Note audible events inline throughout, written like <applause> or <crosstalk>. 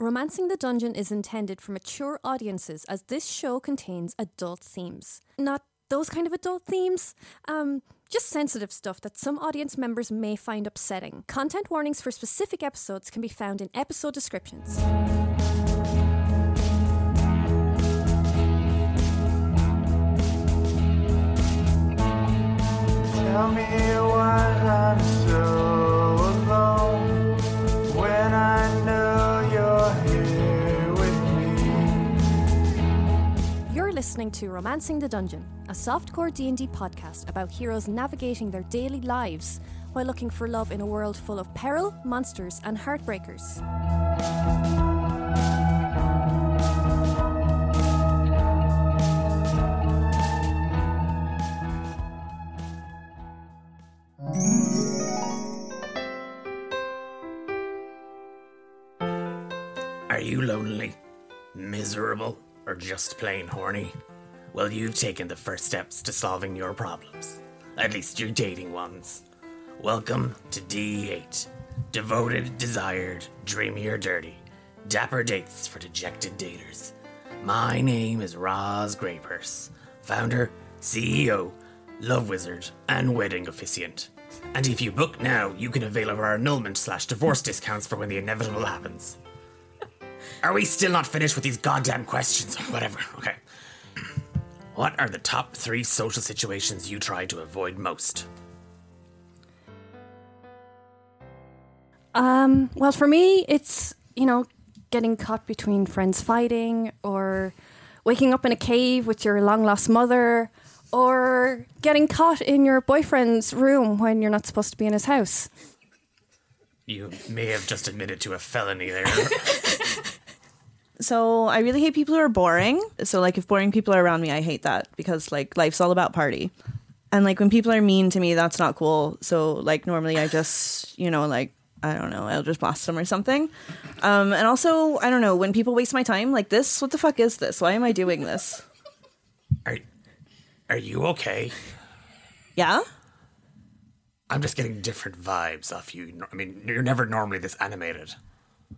Romancing the Dungeon is intended for mature audiences as this show contains adult themes. Not those kind of adult themes, um, just sensitive stuff that some audience members may find upsetting. Content warnings for specific episodes can be found in episode descriptions. Tell me why I'm listening to Romancing the Dungeon, a softcore D&D podcast about heroes navigating their daily lives while looking for love in a world full of peril, monsters, and heartbreakers. Are you lonely, miserable, or just plain horny? Well, you've taken the first steps to solving your problems. At least your dating ones. Welcome to D8. Devoted, desired, dreamy or dirty. Dapper dates for dejected daters. My name is Roz Greypurse, founder, CEO, love wizard, and wedding officiant. And if you book now, you can avail of our annulment slash divorce discounts for when the inevitable happens. Are we still not finished with these goddamn questions? <laughs> Whatever, okay. What are the top three social situations you try to avoid most? Um, well, for me, it's, you know, getting caught between friends fighting or waking up in a cave with your long lost mother or getting caught in your boyfriend's room when you're not supposed to be in his house. You may have just admitted to a felony there. <laughs> So I really hate people who are boring. So like if boring people are around me, I hate that because like life's all about party. And like when people are mean to me, that's not cool. So like normally I just, you know, like I don't know, I'll just blast them or something. Um and also, I don't know, when people waste my time like this, what the fuck is this? Why am I doing this? are, are you okay? Yeah? I'm just getting different vibes off you. I mean, you're never normally this animated.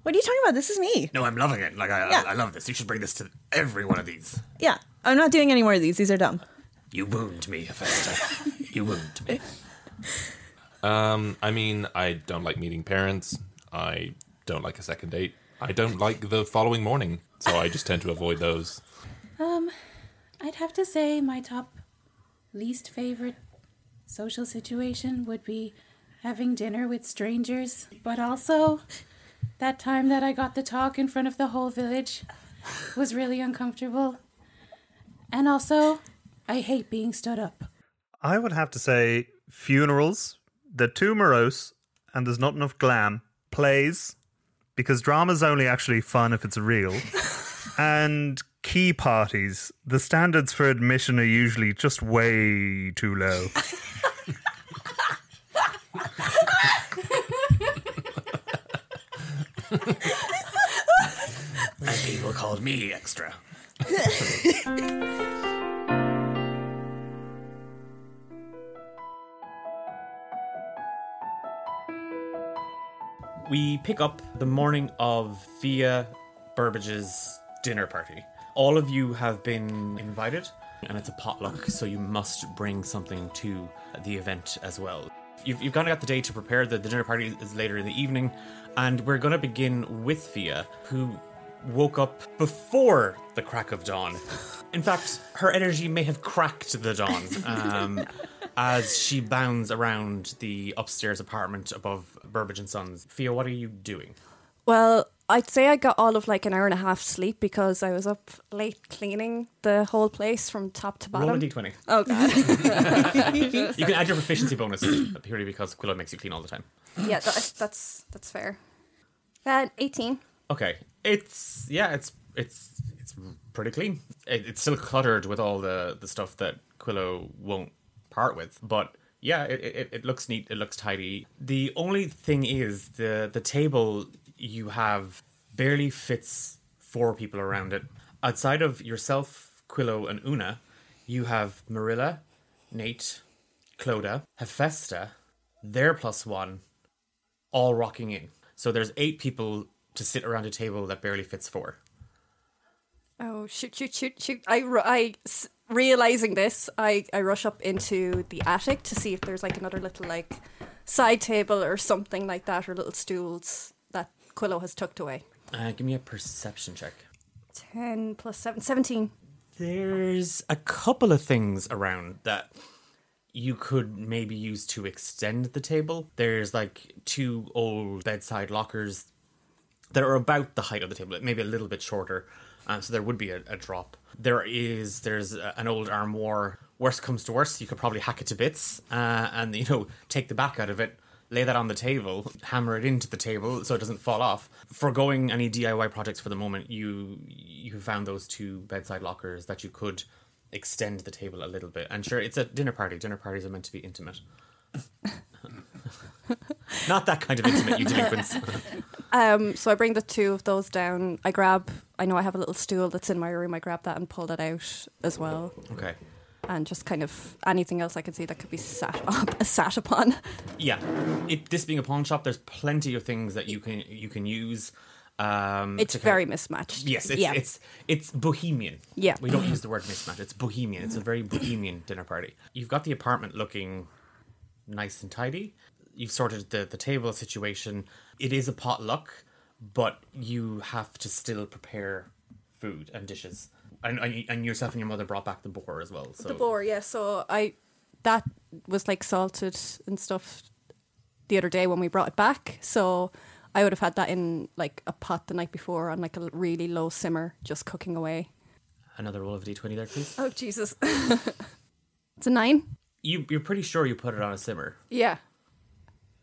What are you talking about? This is me. No, I'm loving it. Like, I, Yeah. I, I love this. You should bring this to every one of these. Yeah. I'm not doing any more of these. These are dumb. You wound me, Hephaestus. <laughs> you wound me. Um, I mean, I don't like meeting parents. I don't like a second date. I don't like the following morning, so I just tend to avoid those. Um, I'd have to say my top least favorite social situation would be having dinner with strangers, but also that time that I got the talk in front of the whole village was really uncomfortable. And also, I hate being stood up. I would have to say funerals. They're too morose and there's not enough glam. Plays, because drama's only actually fun if it's real. <laughs> and key parties. The standards for admission are usually just way too low. <laughs> people called me extra. we pick up the morning of Fia Burbage's dinner party. All of you have been invited, and it's a potluck, so you must bring something to the event as well. You've, you've kind of got the day to prepare. The, the dinner party is later in the evening, and we're going to begin with Fia, who woke up before the crack of dawn. In fact, her energy may have cracked the dawn <laughs> um, as she bounds around the upstairs apartment above Burbage and Sons. Fia, what are you doing? Well, I'd say I got all of like an hour and a half sleep because I was up late cleaning the whole place from top to Roll a bottom. d20. Oh god. <laughs> You can add your proficiency bonus purely because Quillo makes you clean all the time. yeah, that, that's that's fair. Uh, 18. Okay, it's yeah, it's it's it's pretty clean. It, it's still cluttered with all the the stuff that Quillo won't part with, but yeah, it, it, it looks neat. It looks tidy. The only thing is the the table you have barely fits four people around it. Outside of yourself, Quillo, and Una, you have Marilla, Nate, Clodagh, Hephaestus, their plus one, all rocking in. So there's eight people to sit around a table that barely fits four. Oh shoot! Shoot! Shoot! Shoot! I, I realizing this, I I rush up into the attic to see if there's like another little like side table or something like that, or little stools Quillo has tucked away. Uh, give me a perception check. Ten plus seven, 17. There's a couple of things around that you could maybe use to extend the table. There's like two old bedside lockers that are about the height of the table, maybe a little bit shorter. Uh, so there would be a, a drop. There is there's a, an old armoire. Worst comes to worst, you could probably hack it to bits uh, and you know take the back out of it, lay that on the table, hammer it into the table so it doesn't fall off. Forgoing any DIY projects for the moment, you you found those two bedside lockers that you could extend the table a little bit. And sure, it's a dinner party. Dinner parties are meant to be intimate. <laughs> Not that kind of intimate, you delinquents. <laughs> Um, so I bring the two of those down. I grab. I know I have a little stool that's in my room. I grab that and pull that out as well, Okay. And just kind of anything else I can see that could be sat <laughs> up, sat upon. Yeah, it, this being a pawn shop, there's plenty of things that you can you can use. Um, It's very of- mismatched. yes, it's, yeah. it's it's bohemian. Yeah. we don't use the word mismatch. It's bohemian. It's a very bohemian dinner party. You've got the apartment looking nice and tidy. You've sorted the the table situation. It is a potluck, but you have to still prepare food and dishes. And, and yourself and your mother brought back the boar as well. So the boar. Yeah, so I that was like salted and stuff the other day when we brought it back. So I would have had that in like a pot the night before on like a really low simmer, just cooking away. another roll of d20 there, please. Oh Jesus! <laughs> it's a nine. You you're pretty sure you put it on a simmer. Yeah,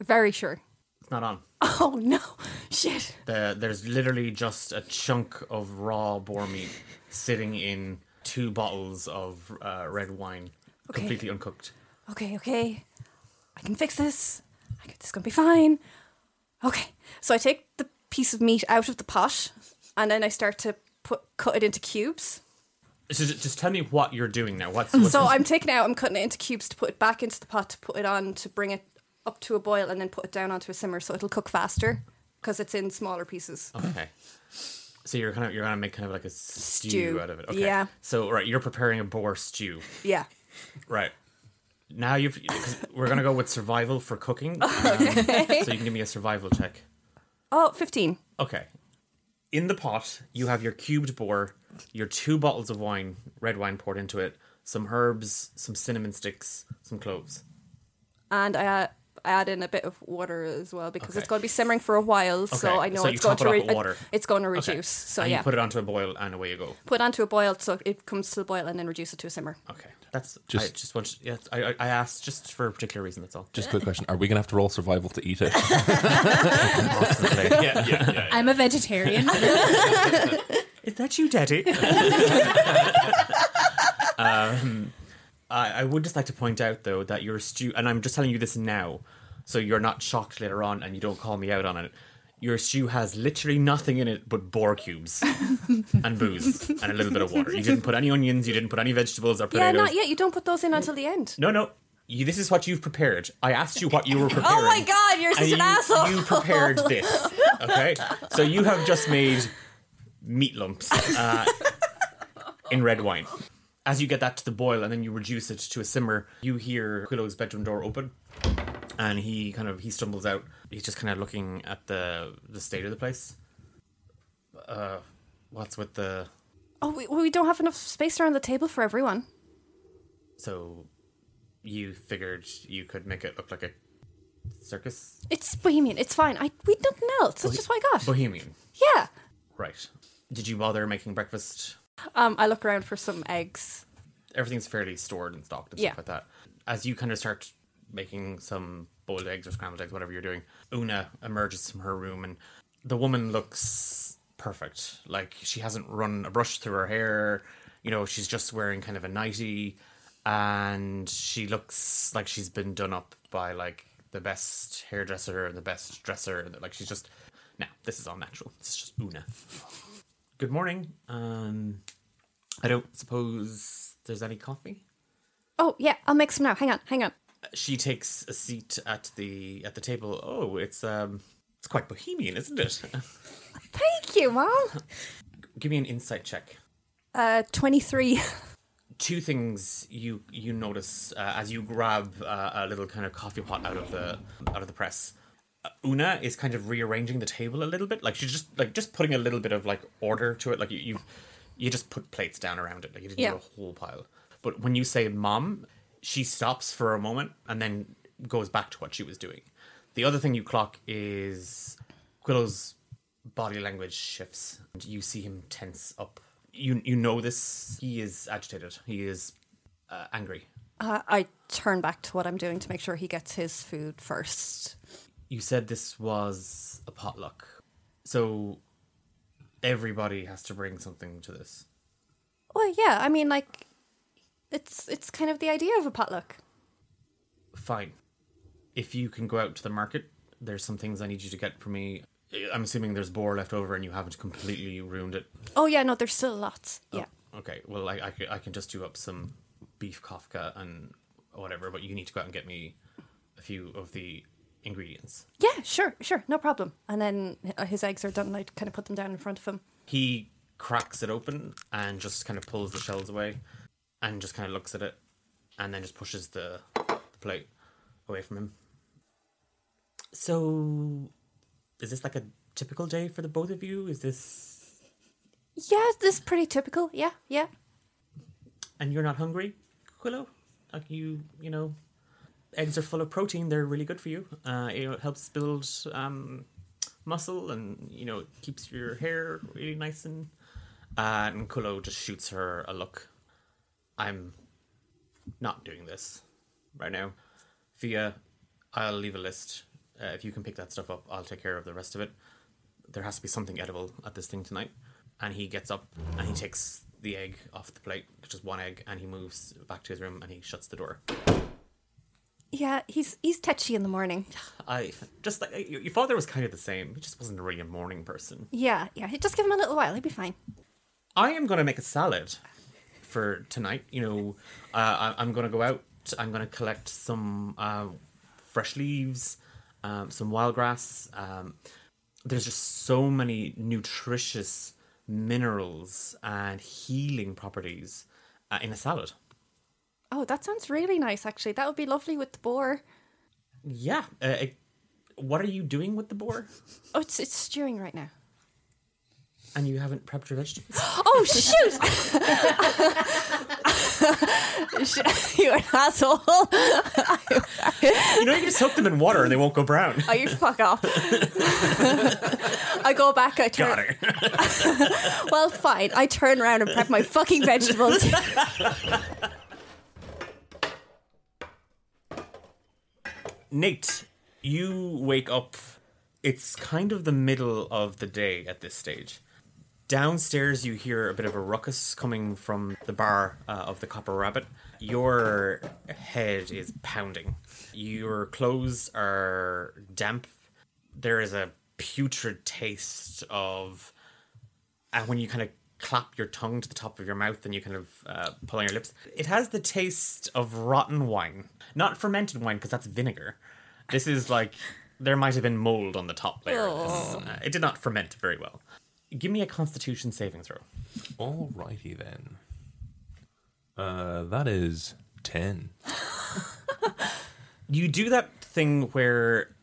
very sure. It's not on. <laughs> Oh no! Shit! The, there's literally just a chunk of raw boar meat sitting in two bottles of uh, red wine, Okay. completely uncooked. Okay, okay, I can fix this. I can, this is gonna be fine. Okay, so I take the piece of meat out of the pot, and then I start to put cut it into cubes. So just, tell me what you're doing now. What's, what's So I'm taking it out, I'm cutting it into cubes to put it back into the pot to put it on to bring it up to a boil and then put it down onto a simmer so it'll cook faster because it's in smaller pieces. okay. So you're kind of you're gonna make kind of like a stew, Stew. out of it. Okay. Yeah. So right, you're preparing a boar stew. Yeah. Right. Now you've we're gonna go with survival for cooking. <laughs> Um, so you can give me a survival check. Oh, 15. Okay. In the pot, you have your cubed boar, your two bottles of wine, red wine poured into it, some herbs, some cinnamon sticks, some cloves. And I add, in a bit of water as well because Okay. it's going to be simmering for a while. So I know so you it's going top to it with re- water. it's going to Okay. reduce. So and yeah, you put it onto a boil, and away you go. put onto a boil so it comes to the boil and then reduce it to a simmer. Okay, that's I Just- just want. Yeah, I, I I asked just for a particular reason. That's all. Just a quick question: Are we gonna have to roll survival to eat it? <laughs> <laughs> yeah, yeah, yeah. I'm a vegetarian. <laughs> Is that you, Daddy? um, I, I would just like to point out, though, that your stew, and I'm just telling you this now, so you're not shocked later on and you don't call me out on it. Your stew has literally nothing in it but boar cubes <laughs> and booze and a little bit of water. You didn't put any onions, you didn't put any vegetables or Yeah, potatoes. not yet. You don't put those in until the end. No, no. You, this is what you've prepared. I asked you what you were preparing. <laughs> Oh my god, you're such and an you, asshole. you prepared <laughs> this. Okay? So you have just made meat lumps uh, in red wine. As you get that to the boil and then you reduce it to a simmer, you hear Quillo's bedroom door open. And he kind of he stumbles out. He's just kind of looking at the the state of the place. Uh, what's with the Oh, we, we don't have enough space around the table for everyone. so you figured you could make it look like a circus It's bohemian. It's fine. I we nothing else. That's just what I got. bohemian yeah. right did you bother making breakfast Um, I look around for some eggs. everything's fairly stored and stocked and Yeah. stuff like that. As you kind of start making some boiled eggs or scrambled eggs, whatever you're doing, Una emerges from her room and the woman looks perfect. Like she hasn't run a brush through her hair. You know, she's just wearing kind of a nightie and she looks like she's been done up by like the best hairdresser and the best dresser. Like she's just, no, this is all natural. This is just Una. Good morning. Um, I don't suppose there's any coffee. Oh yeah, I'll make some now. Hang on, hang on. She takes a seat at the at the table. Oh, it's um, it's quite bohemian, isn't it? <laughs> Thank you, Mom. Give me an insight check. Uh, 23. two things you you notice uh, as you grab uh, a little kind of coffee pot out of the out of the press. Uh, Una is kind of rearranging the table a little bit, like she's just like just putting a little bit of like order to it. Like you you, you just put plates down around it, like you didn't Yeah. do a whole pile. But when you say "mom," she stops for a moment and then goes back to what she was doing. The other thing you clock is Quillo's body language shifts. And you see him tense up. You you know this. He is agitated. He is uh, angry. Uh, I turn back to what I'm doing to make sure he gets his food first. You said this was a potluck, so everybody has to bring something to this. Well, yeah, I mean, like, it's it's kind of the idea of a potluck. Fine. If you can go out to the market, there's some things I need you to get for me. I'm assuming there's boar left over and you haven't completely ruined it. Oh yeah, no, there's still lots. Oh, yeah. Okay, well, I I can just do up some beef kofta and whatever, but you need to go out and get me a few of the ingredients. Yeah, sure, sure, no problem. And then uh, his eggs are done. and I kind of put them down in front of him. He cracks it open and just kind of pulls the shells away and just kind of looks at it and then just pushes the, the plate away from him. So, is this like a typical day for the both of you? Is this. Yeah, this is pretty typical. Yeah, yeah. And you're not hungry, Quillo? Like you, you know, eggs are full of protein. They're really good for you. Uh, it helps build um, muscle and, you know, keeps your hair really nice and. Uh, and Quillo just shoots her a look. I'm not doing this right now. Fia, I'll leave a list. Uh, if you can pick that stuff up, I'll take care of the rest of it. There has to be something edible at this thing tonight. And he gets up and he takes the egg off the plate, just one egg, and he moves back to his room and he shuts the door. Yeah, he's he's touchy in the morning. <sighs> I just like your father was kind of the same. He just wasn't really a morning person. Yeah, yeah. Just give him a little while. He'll be fine. I am going to make a salad for tonight. You know, uh, I, I'm going to go out. I'm going to collect some uh, fresh leaves, um, some wild grass. Um, there's just so many nutritious minerals and healing properties uh, in a salad. Oh, that sounds really nice. Actually, that would be lovely with the boar. Yeah. Uh, what are you doing with the boar? Oh, it's it's stewing right now. And you haven't prepped your vegetables? <gasps> Oh shoot! Sh- <laughs> you an asshole! you know, you can soak them in water and they won't go brown. Oh, you fuck off! I go back. I turn. Got her. <laughs> Well, fine. I turn around and prep my fucking vegetables. <laughs> Nate, you wake up. It's kind of the middle of the day at this stage. Downstairs, you hear a bit of a ruckus coming from the bar uh, of the Copper Rabbit. Your head is pounding. Your clothes are damp. There is a putrid taste of. And when you kind of clap your tongue to the top of your mouth and you kind of uh, pull on your lips, it has the taste of rotten wine. Not fermented wine, because that's vinegar. This is like. There might have been mold on the top layer. Uh, it did not ferment very well. Give me a constitution saving throw. Alrighty then. Uh, that is 10. <laughs> you do that thing where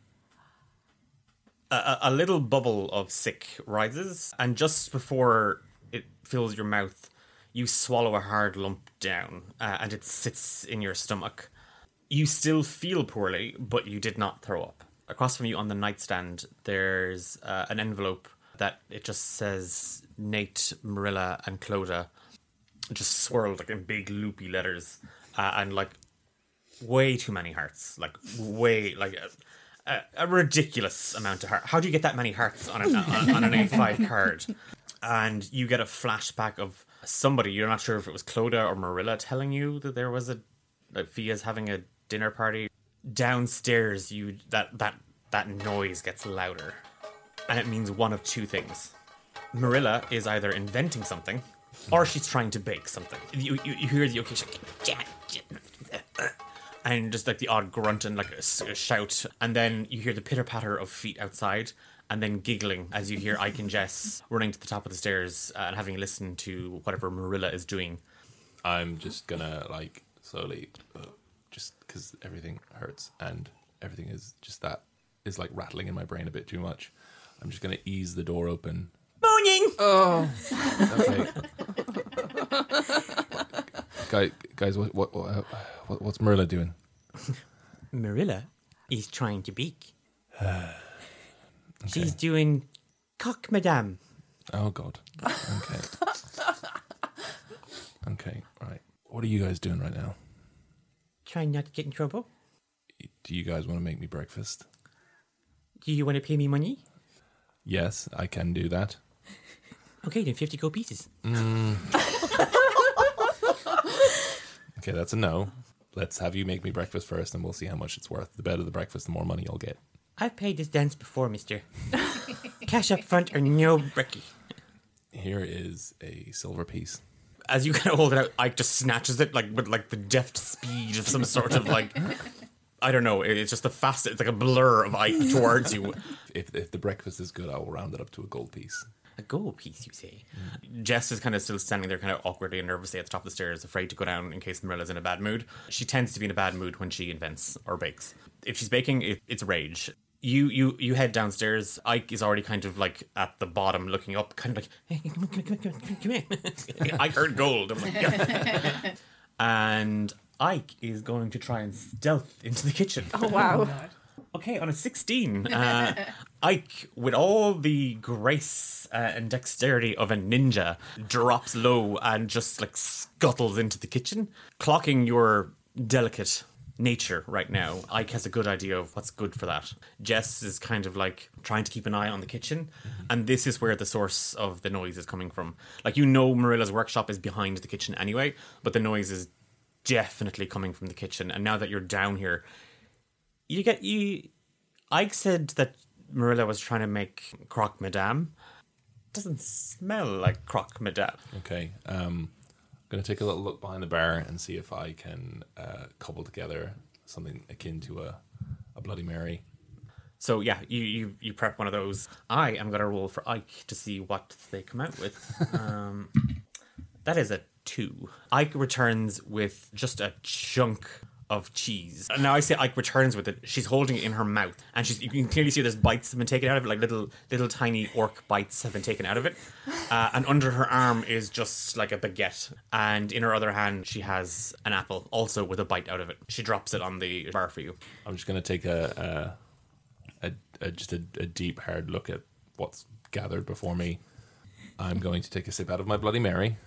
a, a- a little bubble of sick rises, and just before it fills your mouth, you swallow a hard lump down, uh, and it sits in your stomach. You still feel poorly, but you did not throw up. Across from you on the nightstand, there's uh, an envelope that it just says Nate, Marilla, and Clodagh, just swirled like in big loopy letters, uh, and like way too many hearts. Like way like a, a, ridiculous amount of heart. How do you get that many hearts on an on, on an A five card? And you get a flashback of somebody. You're not sure if it was Clodagh or Marilla telling you that there was a that Fia's having a dinner party. Downstairs, you that that that noise gets louder, and it means one of two things. Marilla is either inventing something, or she's trying to bake something. You, you, you hear the occasion, and just like the odd grunt and like a shout, and then you hear the pitter patter of feet outside, and then giggling as you hear Ike and Jess running to the top of the stairs uh, and having listened to whatever Marilla is doing. I'm just gonna like slowly, uh, just because everything hurts and everything is just that is like rattling in my brain a bit too much. I'm just gonna ease the door open. Morning! Okay. <laughs> Guy, guys, what, what, what, what, what's Marilla doing? <laughs> Marilla is trying to <sighs> <laughs> bake. She's doing croque madame. Oh God. Okay. <laughs> okay. Right. What are you guys doing right now? Trying not to get in trouble. Do you guys want to make me breakfast? Do you want to pay me money? Yes, I can do that. Okay, then 50 gold pieces. Mm. <laughs> Okay, that's a no. Let's have you make me breakfast first, and we'll see how much it's worth. The better the breakfast, the more money you'll get. I've paid this dance before, mister. Cash up front or no bricky. Here is a silver piece. As you kind of hold it out, Ike just snatches it like with like the deft speed of some sort of like. I don't know. It's just a fast. It's like a blur of Ike towards you. If if the breakfast is good, I will round it up to a gold piece. A gold piece, you say? Jess is kind of still standing there, kind of awkwardly and nervously at the top of the stairs, afraid to go down in case Marilla's in a bad mood. She tends to be in a bad mood when she invents or bakes. If she's baking, it, it's rage. You you you head downstairs. Ike is already kind of like at the bottom, looking up, kind of like, hey, come on, come on, come on, come come in. <laughs> I heard gold. I'm like, yeah. <laughs> and Ike is going to try and stealth into the kitchen. Oh wow. Okay, on a 16, uh, Ike, with all the grace uh, and dexterity of a ninja, drops low and just like scuttles into the kitchen. Clocking your delicate nature right now, Ike has a good idea of what's good for that. Jess is kind of like trying to keep an eye on the kitchen, and this is where the source of the noise is coming from. Like, you know, Marilla's workshop is behind the kitchen anyway, but the noise is definitely coming from the kitchen. And now that you're down here, you get you. Ike said that Marilla was trying to make croque madame. Doesn't smell like croque madame. Okay. Um, I'm gonna take a little look behind the bar and see if I can uh, cobble together something akin to a a Bloody Mary. So yeah, you, you you prep one of those. I am gonna roll for Ike to see what they come out with. <laughs> Um, that is a two. Ike returns with just a chunk of cheese. And now I say Ike returns with it. She's holding it in her mouth, and she's you can clearly see there's bites have been taken out of it, like little little tiny orc bites have been taken out of it. Uh, and under her arm is just like a baguette, and in her other hand she has an apple, also with a bite out of it. She drops it on the bar for you. I'm just gonna take a a, a, a just a, a deep hard look at what's gathered before me. I'm going to take a sip out of my Bloody Mary.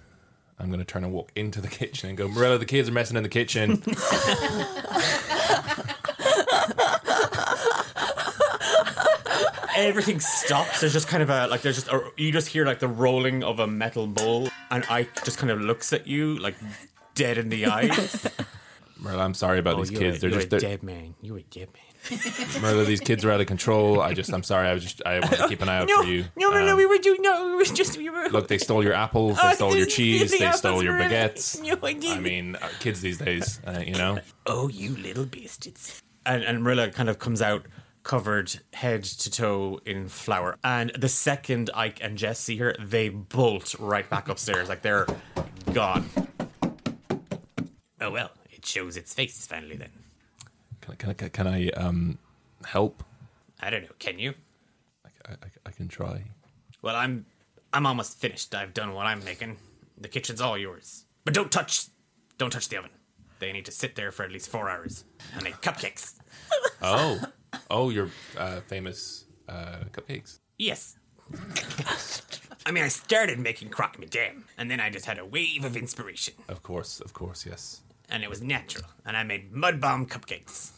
I'm going to turn and walk into the kitchen and go, Marilla, the kids are messing in the kitchen. <laughs> everything stops. There's just kind of a like there's just a, you just hear like the rolling of a metal bowl, and Ike just kind of looks at you like dead in the <laughs> eyes. Marilla, I'm sorry about oh, these you're kids. a, They're you're just a they're, dead man. You're a dead man. Marilla, these kids are out of control. I just, I'm sorry. I was just, I want to keep an eye out for you. no, no, no. Um, We were doing no. We were just we were. Look, they stole your apples. They Oh, stole your cheese. the They stole your baguettes. <laughs> No, I didn't. I mean, uh, kids these days, uh, you know. oh, you little bastards. And and Marilla kind of comes out covered head to toe in flour. And the second Ike and Jess see her, they bolt right back upstairs, like they're gone. Oh well, it shows its face finally. Then Can I, can I, can I um, help? I don't know. Can you? I, I, I can try. Well, I'm I'm almost finished. I've done what I'm making. The kitchen's all yours. But don't touch don't touch the oven. They need to sit there for at least four hours. And make cupcakes. <laughs> Oh, oh, your uh, famous uh, cupcakes. Yes. <laughs> I mean I started making croque madame, and then I just had a wave of inspiration. Of course, of course, yes. And it was natural. And I made mud bomb cupcakes.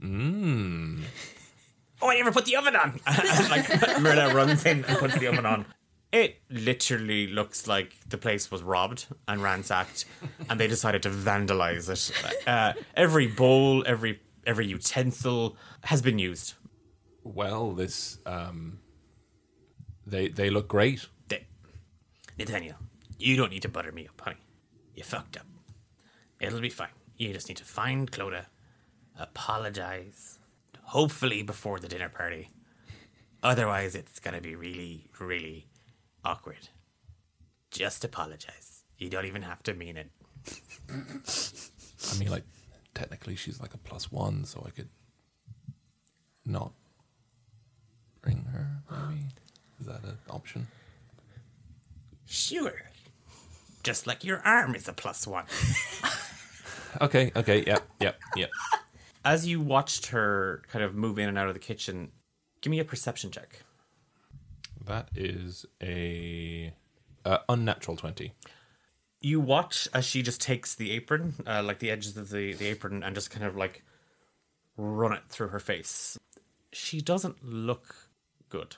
Mmm. <laughs> Oh, I never put the oven on. <laughs> like Marilla runs in and puts the oven on. It literally looks like the place was robbed and ransacked, and they decided to vandalize it. Uh, every bowl, every every utensil has been used. Well, this um, they they look great. They- Nathaniel, you don't need to butter me up, honey. You fucked up. It'll be fine. You just need to find Clodagh apologize. Hopefully before the dinner party. Otherwise, it's gonna be really, really awkward. Just apologize. You don't even have to mean it. I mean, like, technically she's like a plus one, so I could not bring her, maybe? Is that an option? Sure. Just like your arm is a plus one. <laughs> Okay, okay, yep, yep, yep. As you watched her kind of move in and out of the kitchen, give me a perception check. That is a uh, unnatural 20. You watch as she just takes the apron, uh, like the edges of the, the apron, and just kind of like run it through her face. She doesn't look good.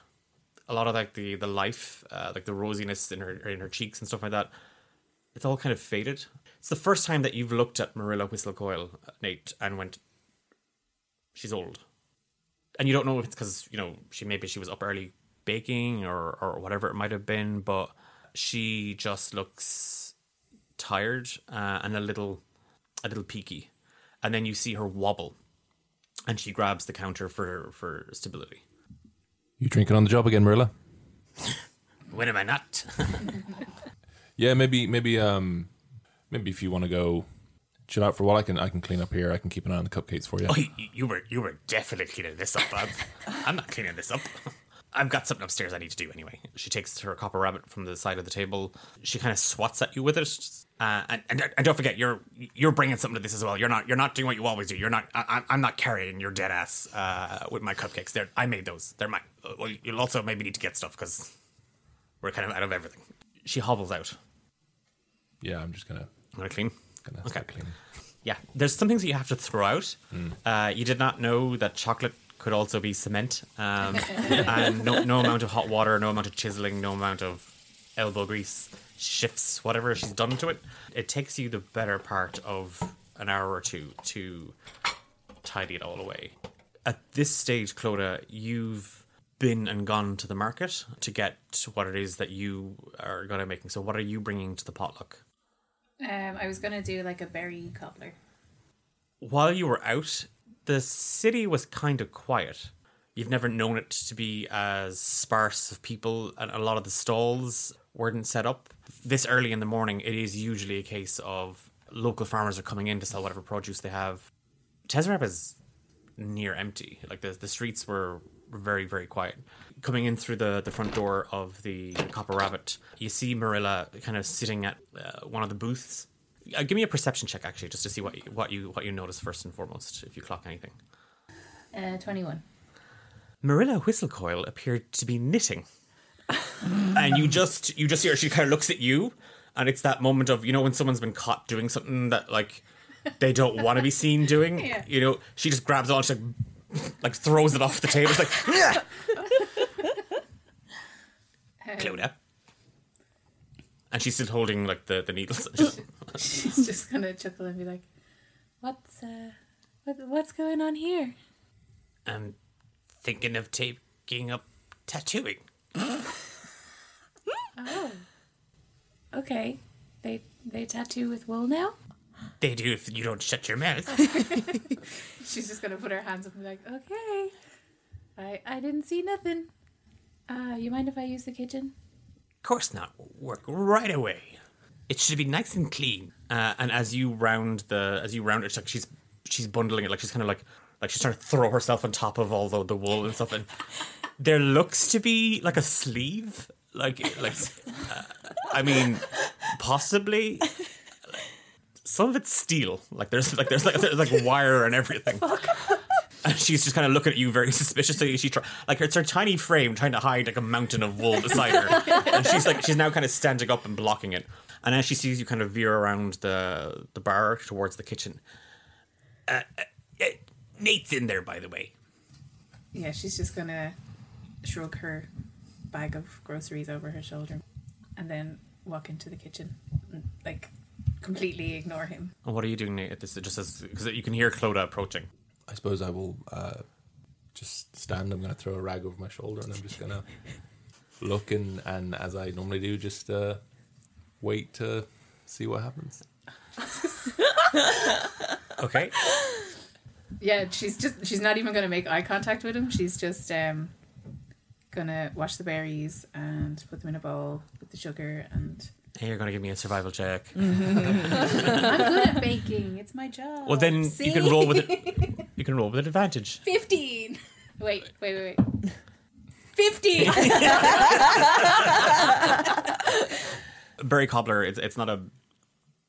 A lot of like the the life, uh, like the rosiness in her in her cheeks and stuff like that, it's all kind of faded. It's the first time that you've looked at Marilla Whistlecoil, Nate, and went, "She's old," and you don't know if it's because you know she maybe she was up early baking or or whatever it might have been, but she just looks tired uh, and a little a little peaky, and then you see her wobble, and she grabs the counter for for stability. You drinking on the job again, Marilla? <laughs> When am I not? <laughs> Yeah, maybe, maybe, um, maybe if you want to go chill out for a while, I can, I can clean up here. I can keep an eye on the cupcakes for you. oh, you, you were you were definitely cleaning this up. I'm, <laughs> I'm not cleaning this up. I've got something upstairs I need to do anyway. She takes her copper rabbit from the side of the table. She kind of swats at you with it, uh, and, and and don't forget you're you're bringing something to this as well. You're not you're not doing what you always do. You're not. I, I'm- I'm not carrying your dead ass uh, with my cupcakes. They're I made those. They're mine. Uh, Well, you'll also maybe need to get stuff because we're kind of out of everything. She hobbles out. Yeah, I'm just gonna, Want to clean? Gonna Okay. start cleaning. Yeah, there's some things that you have to throw out. Uh, you did not know that chocolate could also be cement, um, <laughs> and no, no amount of hot water, no amount of chiseling, no amount of elbow grease shifts whatever she's done to it. It takes you the better part of an hour or two to tidy it all away. At this stage, Clodagh, you've been and gone to the market to get what it is that you are going to be making. So, what are you bringing to the potluck? Um, I was gonna do like a berry cobbler. while you were out, the city was kind of quiet. You've never known it to be as sparse of people, and a lot of the stalls weren't set up. This early in the morning, it is usually a case of local farmers are coming in to sell whatever produce they have. Tezzerab is near empty. Like the the streets were very very quiet. Coming in through the the front door of the Copper Rabbit, you see Marilla kind of sitting at uh, one of the booths. Uh, give me a perception check actually, just to see what you, what you what you notice first and foremost. If you clock anything, Uh, twenty-one. Marilla Whistlecoil appeared to be knitting, <laughs> and you just you just hear she kind of looks at you, and it's that moment of you know when someone's been caught doing something that like they don't want to be seen doing. <laughs> Yeah. You know, she just grabs on, she like <laughs> like throws it off the table. It's like "Yeah." Clodagh. And she's still holding like the, the needles. <laughs> She's just gonna chuckle and be like, "What's uh, what, what's going on here?" I'm thinking of taking up tattooing. <gasps> Oh, okay. They they tattoo with wool now. They do if you don't shut your mouth. <laughs> <laughs> She's just gonna put her hands up and be like, "Okay, I I didn't see nothing. Uh, you mind if I use the kitchen?" Of course not. Work right away. It should be nice and clean. uh, and as you round the as you round it, it's like she's she's bundling it, like she's kind of like like she's trying to throw herself on top of all the, the wool and stuff. And <laughs> there looks to be like a sleeve, like like uh, I mean, possibly. Some of it's steel, like there's like there's like there's like wire and everything. <laughs> And she's just kind of looking at you very <laughs> suspiciously. She try, like it's her tiny frame trying to hide like a mountain of wool beside her, and she's like she's now kind of standing up and blocking it. And as she sees you kind of veer around the the bar towards the kitchen, uh, uh, uh, Nate's in there, by the way. Yeah, she's just gonna shrug her bag of groceries over her shoulder, and then walk into the kitchen, and, like completely ignore him. and what are you doing Nate, at this? Just as because you can hear Clodagh approaching. I suppose I will uh, just stand. I'm going to throw a rag over my shoulder, and I'm just going <laughs> to look and, and as I normally do, just uh, wait to see what happens. <laughs> Okay. Yeah, she's just she's not even gonna make eye contact with him. She's just um gonna wash the berries and put them in a bowl with the sugar and Hey, you're gonna give me a survival check. <laughs> I'm good at baking. It's my job. Well, then See? you can roll with it. You can roll with an advantage. Fifteen. <laughs> Wait, wait, wait, wait. Fifteen. <laughs> Berry cobbler, it's, it's not a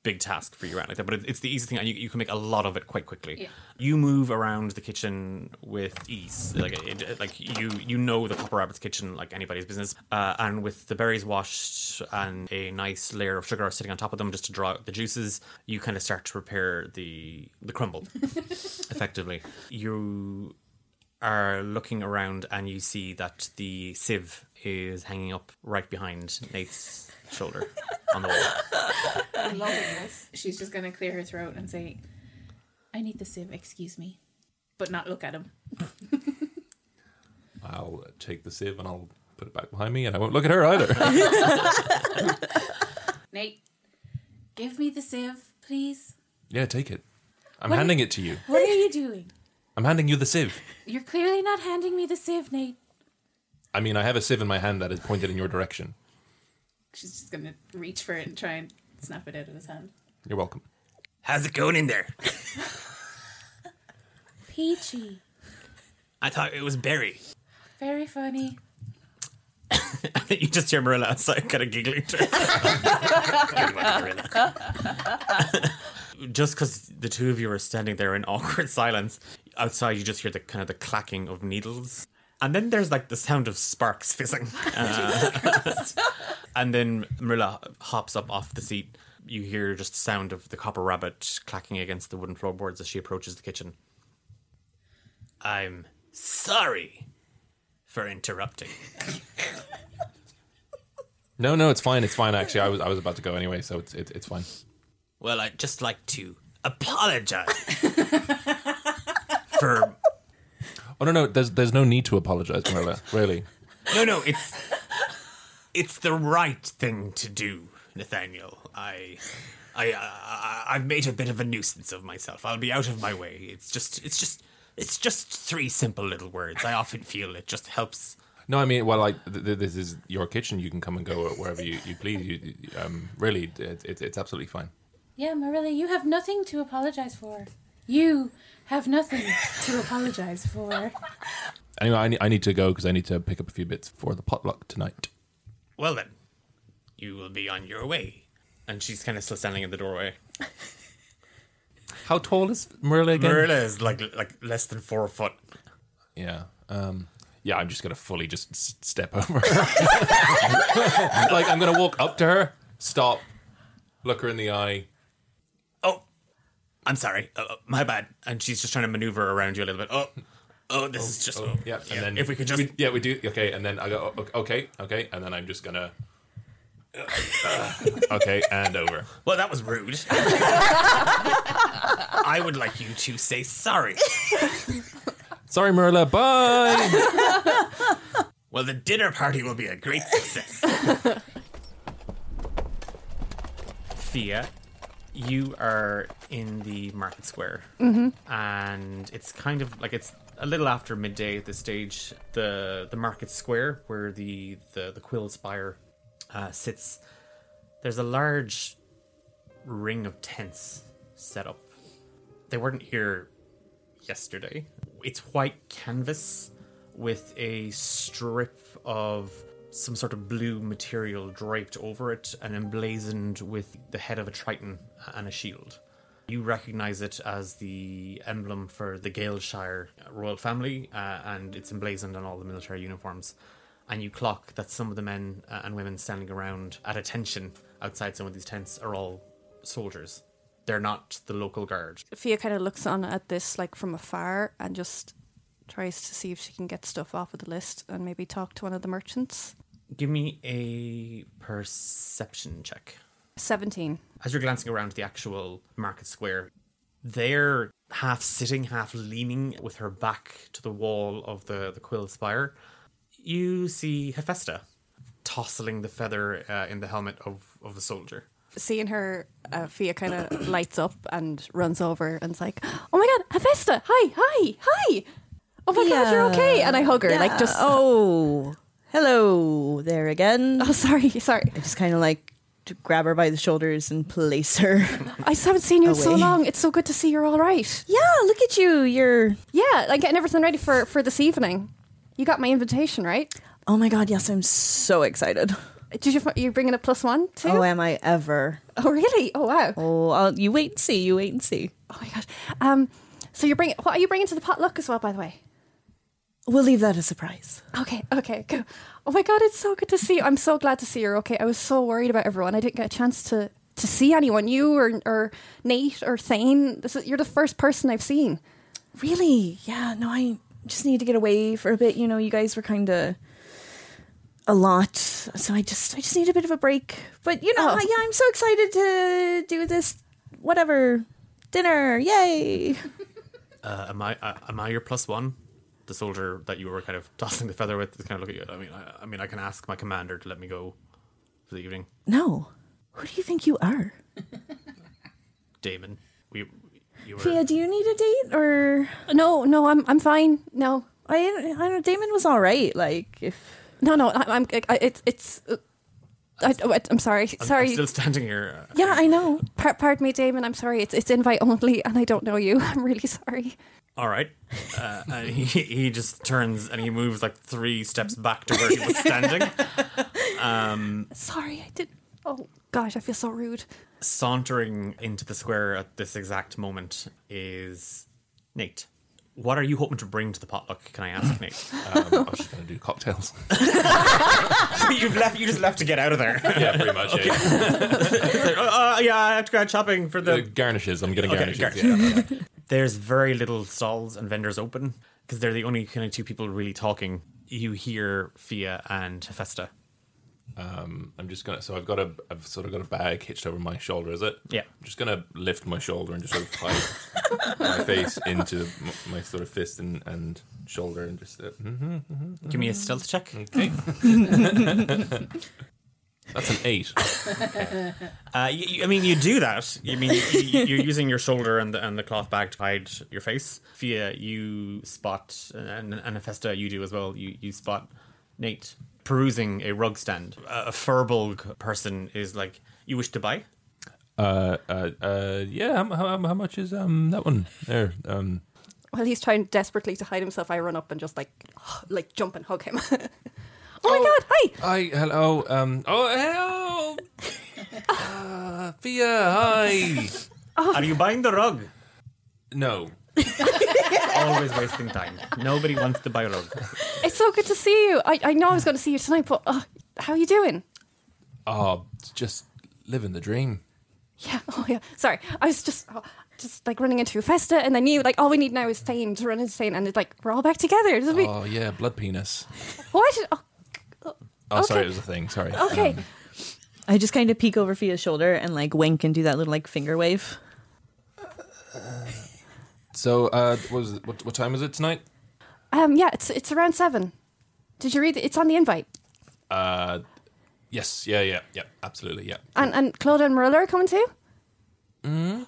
big task for you right like that, but it, it's the easy thing, and you, you can make a lot of it quite quickly. Yeah. You move around the kitchen with ease, like it, it- like you you know the Copper Rabbit's kitchen like anybody's business, uh, and with the berries washed and a nice layer of sugar sitting on top of them just to draw out the juices, you kind of start to prepare the the crumble, <laughs> effectively. You are looking around and you see that the sieve is hanging up right behind Nate's shoulder on the wall. I'm loving this. She's just gonna clear her throat and say, "I need the sieve. Excuse me," but not look at him. <laughs> I'll uh, take the sieve and I'll put it back behind me, and I won't look at her either. <laughs> Nate, give me the sieve, please. yeah, take it. I'm What are handing it to you. What are you doing? I'm handing you the sieve. You're clearly not handing me the sieve, Nate. I mean, I have a sieve in my hand that is pointed in your direction. She's just gonna reach for it and try and snap it out of his hand. You're welcome. How's it going in there? <laughs> Peachy, I thought it was Barry. very funny. <laughs> you just hear Marilla outside kind of giggling. to herself. <laughs> just because the two of you are standing there in awkward silence, outside you just hear the kind of the clacking of needles. And then there's like the sound of sparks fizzing. <laughs> Uh, <laughs> and then Marilla hops up off the seat. You hear just the sound of the copper rabbit clacking against the wooden floorboards as she approaches the kitchen. I'm sorry for interrupting. No, no, it's fine. It's fine. Actually, I was I was about to go anyway, so it's it's, it's fine. Well, I'd just like to apologize <laughs> for. Oh no, no. There's there's no need to apologize, Marilla. <laughs> Really. No, no, it's it's the right thing to do, Nathaniel. I, I, I, I've made a bit of a nuisance of myself. I'll be out of my way. It's just, it's just, it's just three simple little words. I often feel it just helps. No, I mean, well, like th- th- this is your kitchen. You can come and go wherever you, you please. You, you- um, really, it, it, it's absolutely fine. Yeah, Marilla, you have nothing to apologize for. You have nothing to apologize for. Anyway, I need, I need to go because I need to pick up a few bits for the potluck tonight. Well then, you will be on your way. And she's kind of still standing in the doorway. How tall is Marilla again? Marilla is like like less than four foot. Yeah. Um, yeah, I'm just gonna fully just s- step over her. <laughs> like I'm gonna walk up to her, stop, look her in the eye. Oh, I'm sorry. Uh, uh, my bad. And she's just trying to maneuver around you a little bit. Oh, Oh, this is just. Oh, yeah, and then if we could just- yeah, we do. Okay, and then I go "O- okay, okay, and then I'm just gonna uh, <laughs> okay, and over. Well, that was rude. I would like you to say sorry. Sorry, Marilla. Bye. Well, the dinner party will be a great success. <laughs> Fia, you are in the market square, and it's kind of like it's a little after midday at this stage. the The market square where the the, the quill spire uh, sits, there's a large ring of tents set up. They weren't here yesterday. It's white canvas with a strip of some sort of blue material draped over it and emblazoned with the head of a triton and a shield. You recognize it as the emblem for the Galeshire royal family, uh, and it's emblazoned on all the military uniforms. And you clock that some of the men uh, and women standing around at attention outside some of these tents are all soldiers. They're not the local guard. Fia kind of looks on at this like from afar and just tries to see if she can get stuff off of the list and maybe talk to one of the merchants. Give me a perception check. 17. As you're glancing around the actual market square, they're half sitting, half leaning with her back to the wall of the, the quill spire. You see Hephaestus tossing the feather uh, in the helmet of, of the soldier. seeing her, uh, Fia kind of lights up and runs over and's like, "Oh my god, Hephaestus! Hi, hi, hi! Oh my god, you're okay!" And I hug her, like just oh, hello there again. <laughs> Oh, sorry, sorry. I just kind of like to grab her by the shoulders and place her. <laughs> I just haven't seen you in so Away. long. It's so good to see you're all right. yeah, look at you. You're. Yeah, like getting everything ready for for this evening. You got my invitation, right? Oh my god, yes, I'm so excited. Did you you're bringing a plus one too? Oh, am I ever? Oh, really? Oh wow. Oh, I'll, you wait and see. You wait and see. Oh my god. Um, so you're bringing what are you bringing to the potluck as well? By the way. We'll leave that a surprise. Okay, okay, go. Oh my god, it's so good to see you. I'm so glad to see you're okay. I was so worried about everyone. I didn't get a chance to to see anyone, you or or Nate or Thane. This is you're the first person I've seen. Really? Yeah. No, I just need to get away for a bit. You know, you guys were kind of a lot, so I just I just need a bit of a break. But you know, Oh. yeah, I'm so excited to do this. Whatever dinner, yay! <laughs> Uh, am I uh, am I your plus one? The soldier that you were kind of <laughs> tossing the feather with is kind of looking at. You. I mean, I, I mean, I can ask my commander to let me go for the evening. No, who do you think you are? <laughs> Damon, we you were. Fia, do you need a date or No, no, I'm I'm fine. No, I? I don't know. Damon was all right. Like if no, no. I, I'm. I, it's it's. Uh, I, oh, I'm sorry. I'm, sorry. I'm still standing here. yeah, I know. Par- pardon me, Damon. I'm sorry. It's it's invite only, and I don't know you. <laughs> I'm really sorry. All right. Uh, and he, <laughs> he just turns and he moves like three steps back to where he was standing. <laughs> Um, Sorry, I did. Oh gosh, I feel so rude. sauntering into the square at this exact moment is Nate. What are you hoping to bring to the potluck? Can I ask Nate? <laughs> Um, I was just going to do cocktails. You've left. You just left to get out of there. yeah, pretty much. Yeah. uh, yeah, I have to go out shopping for The the. garnishes. I'm getting Okay, garnishes. garnishes. yeah. There's very little stalls and vendors open because they're the only kind of two people really talking. You hear Fia and Festa. Um, I'm just gonna. So I've got a. I've sort of got a bag hitched over my shoulder. Is it? Yeah. I'm just gonna lift my shoulder and just sort of hide <laughs> my face into m- my sort of fist and, and shoulder and just. Uh, mhm. Give me a stealth check. Okay. <laughs> <laughs> That's an eight. <laughs> Uh, you, you- I mean, you do that. I mean, you, you- you're using your shoulder and the, and the cloth bag to hide your face. Fia, you spot, and, and Festa, you do as well. You you spot Nate perusing a rug stand. A, a Firbolg person is like, "You wish to buy?" Uh, uh, uh, yeah. How, how, how much is um that one there? Um, While he's trying desperately to hide himself, I run up and just like, <sighs> like jump and hug him. <laughs> oh, my god! Hi. hi, hello. Um, oh, hello. Uh, Fia, hi. Are you buying the rug? No. <laughs> Always wasting time. Nobody wants to buy a rug. It's so good to see you. I, I know I was going to see you tonight, but uh, how are you doing? Oh, just living the dream. Yeah. <laughs> Oh yeah. Sorry, I was just. Oh, just like running into Festa, and then you like all we need now is Thane to run into Thane, and it's like we're all back together. Does it be- Oh yeah, blood penis. what? Oh, Oh, sorry, it was a thing. Sorry. okay. Um, I just kind of peek over Fia's shoulder and like wink and do that little like finger wave. so, uh, what was it, what, what time is it tonight? Um. Yeah. It's it's around seven. Did you read it? It's on the invite. Uh, yes, yeah, yeah, yeah, absolutely, yeah. And and Clodagh and Marilla are coming too. Mm-hmm.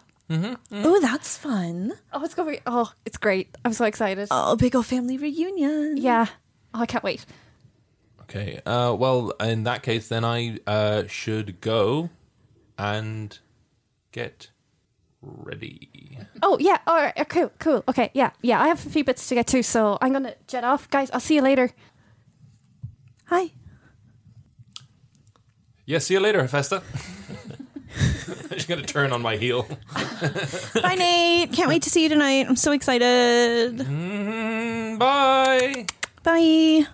Oh, that's fun. Oh, it's gonna be. Oh, it's great. I'm so excited. Oh, big old family reunion. Yeah. Oh, I can't wait. Okay. Uh, well, in that case, then I uh, should go and get ready. Oh yeah. All right. Cool. Cool. Okay. Yeah. Yeah. I have a few bits to get to, so I'm gonna jet off, guys. I'll see you later. Hi. Yeah, see you later, Hephaestus. <laughs> I'm just gonna turn on my heel. <laughs> Bye, Nate. Can't wait to see you tonight. I'm so excited. Mm, bye. Bye.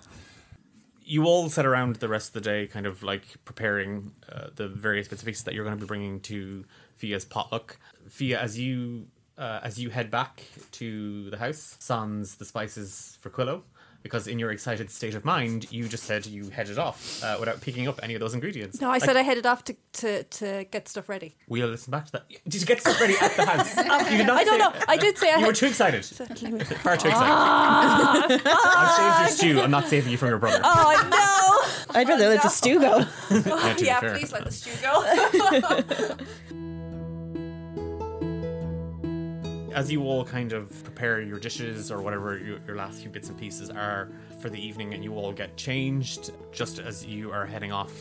You all sat around the rest of the day, kind of like preparing uh, the various bits pieces that you're going to be bringing to Fia's potluck. Fia, as you uh, as you head back to the house, sans the spices for Quillo, because in your excited state of mind, you just said you headed off uh, without picking up any of those ingredients. No, I said I headed off to, to, to get stuff ready. We'll listen back to that. Did you get stuff ready at the house? <laughs> You did not I don't say- know. I did say I You were too excited. <laughs> Let me- Far too excited. <laughs> I've saved your stew. I'm not saving you from your brother. Oh no! I'd rather let the stew go. Yeah, yeah, please let the stew go. As you all kind of prepare your dishes or whatever your, your last few bits and pieces are for the evening, and you all get changed just as you are heading off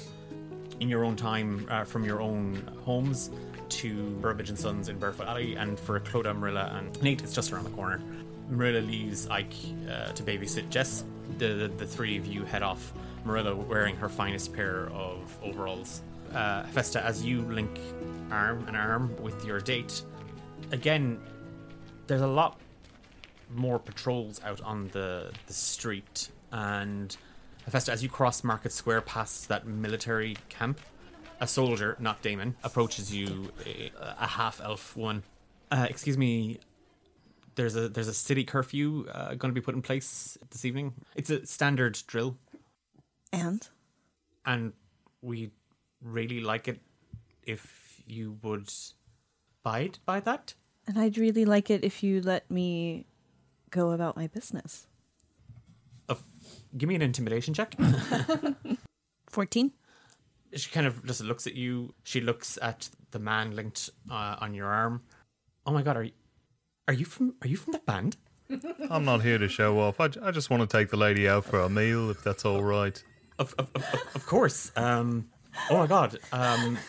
in your own time uh, from your own homes to Burbage and Sons in Barefoot Alley, and for Clodagh, Marilla, and Nate, it's just around the corner. Marilla leaves Ike uh, to babysit Jess. The, the the three of you head off. Marilla wearing her finest pair of overalls. Uh, Festa, as you link arm in arm with your date, again, there's a lot more patrols out on the the street and Hephaestus, as you cross Market Square past that military camp, a soldier, not Damon, approaches you, a, a half elf one. Uh, excuse me. There's a there's a city curfew uh, going to be put in place this evening. It's a standard drill, And and we really like it if you would abide by that. And I'd really like it if you let me go about my business. Uh, give me an intimidation check. <laughs> 14? she kind of just looks at you. She looks at the man linked uh, on your arm. Oh my god, are you, are you from are you from the band? <laughs> I'm not here to show off. I, I just want to take the lady out for a meal, if that's all right. Of of, of, of course. Um, oh my god. Um,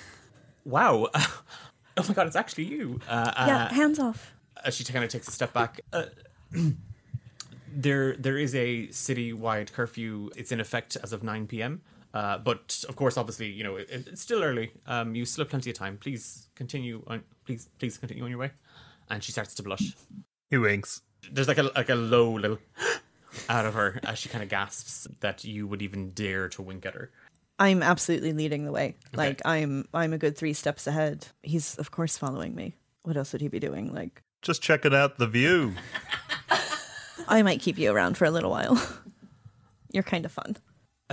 wow. <laughs> Oh my god, it's actually you. Uh, yeah, uh, hands off. as she kind of takes a step back. Uh, <clears throat> there, there is a citywide curfew. It's in effect as of 9 p.m. Uh, but of course, obviously, you know it, it's still early. Um, you still have plenty of time. Please continue on. Please, please continue on your way. And she starts to blush. He winks. There's like a like a low little <gasps> out of her as she kind of gasps that you would even dare to wink at her. I'm absolutely leading the way. Like I'm I'm a good 3 steps ahead. He's of course following me. What else would he be doing? Like Just checking out the view. <laughs> I might keep you around for a little while. <laughs> You're kind of fun.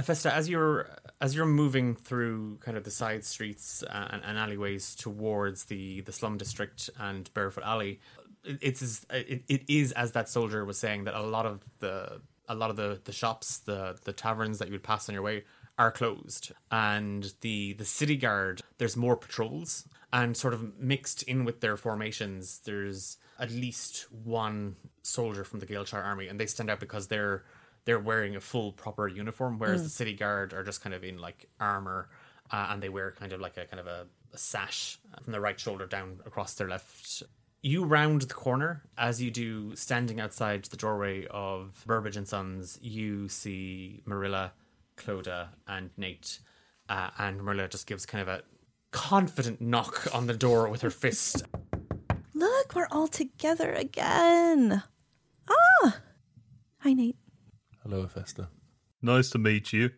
Festa, as you're as you're moving through kind of the side streets uh, and, and alleyways towards the the slum district and Barefoot Alley, it's as, it, it is as that soldier was saying that a lot of the a lot of the the shops, the the taverns that you would pass on your way are closed, and the the city guard there's more patrols and sort of mixed in with their formations. There's at least one soldier from the Gaelshire army, and they stand out because they're they're wearing a full proper uniform, whereas the city guard are just kind of in like armor, uh, and they wear kind of like a kind of a, a sash from the right shoulder down across their left. You round the corner as you do, standing outside the doorway of Burbage and Sons. You see Marilla, Clodagh, and Nate, uh, and Marilla just gives kind of a confident knock on the door with her fist. Look, we're all together again. Ah. Hi Nate. Hello, Festa. Nice to meet you.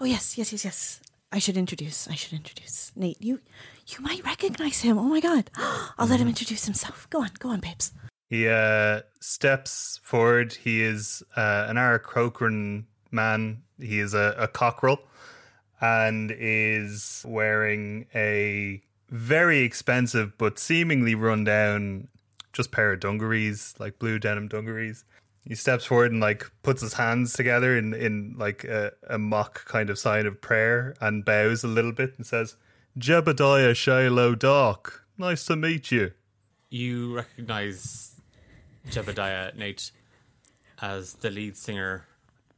Oh yes, yes, yes, yes. I should introduce. I should introduce Nate. You, you might recognize him. Oh my god! <gasps> I'll let him introduce himself. Go on, go on, babes. He uh, steps forward. He is uh, an Aarakocran man. He is a, a cockerel and is wearing a very expensive but seemingly run down just pair of dungarees, like blue denim dungarees. He steps forward and like puts his hands together in, in like a, a mock kind of sign of prayer and bows a little bit and says, Jebediah Shiloh Doc, nice to meet you. You recognize Jebediah Nate as the lead singer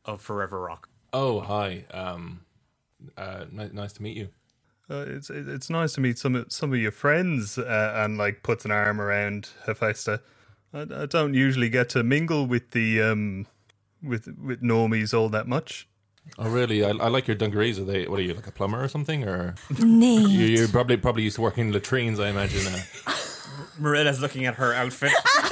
of Forever Rock. Oh, hi. Um, uh, ni- nice to meet you. Uh, it's it's nice to meet some of some of your friends uh, and like puts an arm around Hephaestus. I, I don't usually get to mingle with the um with with normies all that much. Oh, really? I, I like your dungarees. Are they? What are you, like a plumber or something? Or Nate. you, you're probably probably used to working in latrines, I imagine. Uh, Marilla's looking at her outfit. <laughs>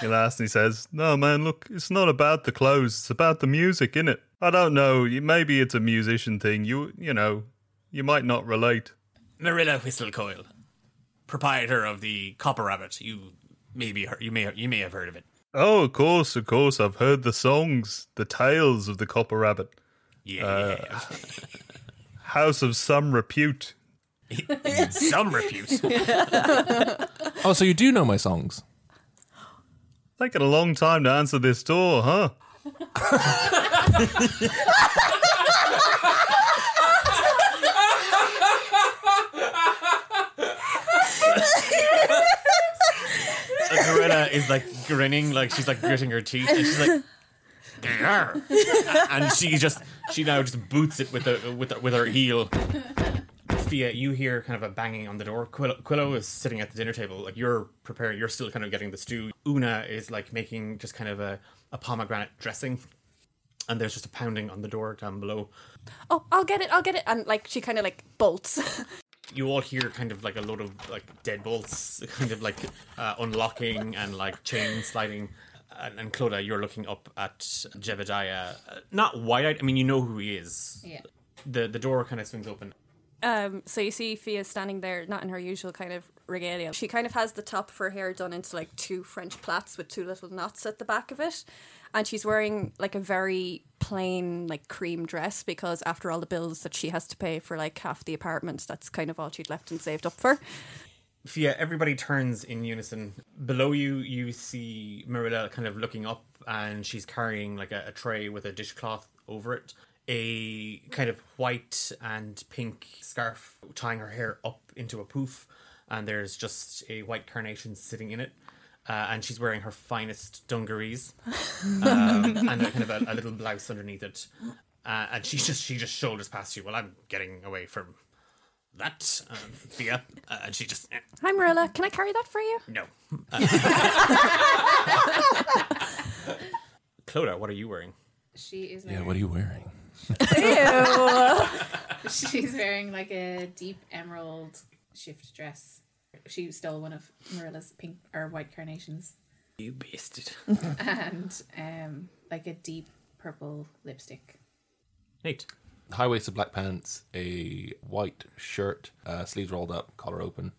He laughs and he says, "No, man, look, it's not about the clothes. It's about the music, innit? I don't know. Maybe it's a musician thing. You you know, you might not relate." Marilla Whistlecoil, proprietor of the Copper Rabbit. You maybe heard, you may you may have heard of it. Oh, of course, of course. I've heard the songs, the tales of the Copper Rabbit, Yeah, uh, <laughs> house of some repute. <laughs> some repute. oh, so you do know my songs? Taking a long time to answer this door, huh? Marilla is like grinning, like she's like gritting her teeth, and she's like, "Grr." and she just she now just boots it with the with with her heel. Fia, you hear kind of a banging on the door. Quillo, Quillo is sitting at the dinner table, like you're preparing. You're still kind of getting the stew. Una is like making just kind of a, a pomegranate dressing, and there's just a pounding on the door down below. Oh, I'll get it. I'll get it. And like she kind of like bolts. <laughs> you all hear kind of like a load of like deadbolts <laughs> kind of like uh, unlocking and like chain sliding and, and Clodagh, you're looking up at Jebediah uh, not wide-eyed I mean you know who he is Yeah. the the door kind of swings open Um, so you see Fia standing there, not in her usual kind of regalia. She kind of has the top of her hair done into like two French plaits with two little knots at the back of it. And she's wearing like a very plain, like cream dress because after all the bills that she has to pay for like half the apartment, that's kind of all she'd left and saved up for. Fia, everybody turns in unison. Below you, you see Marilla kind of looking up, and she's carrying like a, a tray with a dishcloth over it, a kind of white and pink scarf tying her hair up into a poof, and there's just a white carnation sitting in it. Uh, and she's wearing her finest dungarees, <laughs> um, and a kind of a, a little blouse underneath it. Uh, and she just she just shoulders past you. Well, I'm getting away from that, um, Fia. Uh, and she just eh, Hi, Marilla. Can I carry that for you? no. <laughs> Clodagh, what are you wearing? She is Yeah, wearing, what are you wearing? <laughs> she's wearing like a deep emerald shift dress. She stole one of Marilla's pink or white carnations You bastard. and um like a deep purple lipstick. Nate. High waisted black pants, a white shirt, uh, sleeves rolled up, collar open.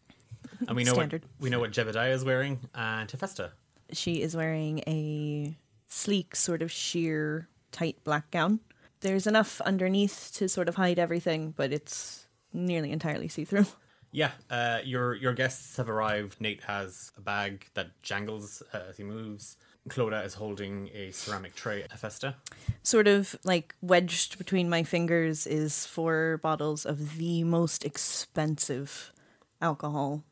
And we know Standard. what we know what Jebediah is wearing, and Tefesta. She is wearing a sleek, sort of sheer, tight black gown. There's enough underneath to sort of hide everything, but it's nearly entirely see through. <laughs> Yeah, uh, your your guests have arrived. Nate has a bag that jangles uh, as he moves. Clodagh is holding a ceramic tray. Tefesta. Sort of like wedged between my fingers is four bottles of the most expensive alcohol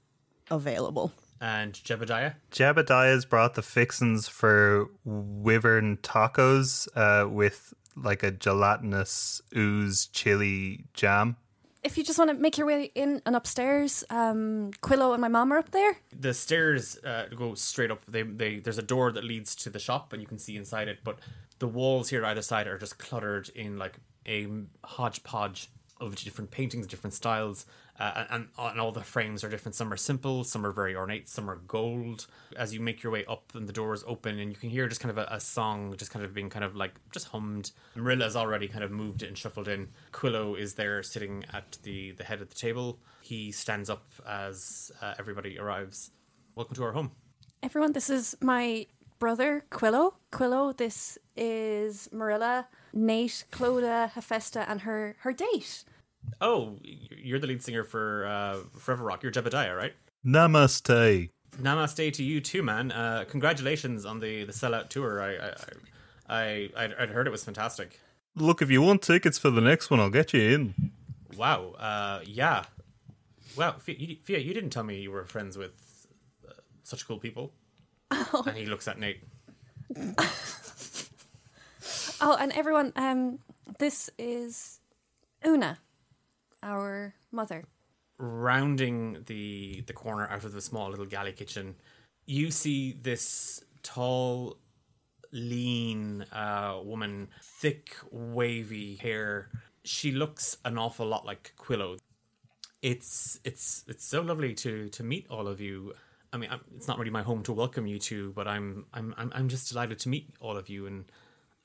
available. And Jebediah. Jebediah's brought the fixins for wyvern tacos uh, with like a gelatinous ooze chili jam. If you just want to make your way in and upstairs, um, Quillo and my mom are up there. the stairs uh, go straight up. They, they there's a door that leads to the shop, and you can see inside it. But the walls here either side are just cluttered in like a hodgepodge of different paintings, different styles, uh, and and all the frames are different. Some are simple, some are very ornate, some are gold. As you make your way up, and the doors open, and you can hear just kind of a, a song, just kind of being kind of like just hummed. Marilla's already kind of moved and shuffled in. Quillo is there sitting at the the head of the table. He stands up as uh, everybody arrives. Welcome to our home. Everyone, this is my brother Quillo. Quillo, this is Marilla, Nate, Clodagh, Hephaestus, and her her date. Oh, you're the lead singer for uh, Forever Rock. You're Jebediah, right? Namaste. Namaste to you too, man. Uh, congratulations on the the sellout tour. I I I I I'd heard it was fantastic. Look, if you want tickets for the next one, I'll get you in. Wow. Uh, yeah. Wow, Fia you, Fia, you didn't tell me you were friends with uh, such cool people. And he looks at Nate. <laughs> Oh, and everyone, um, this is Una, our mother. rounding the the corner out of the small little galley kitchen, you see this tall, lean uh, woman, thick, wavy hair. She looks an awful lot like Quillo. It's it's it's so lovely to to meet all of you. I mean, I'm, it's not really my home to welcome you to, but I'm I'm I'm, just delighted to meet all of you and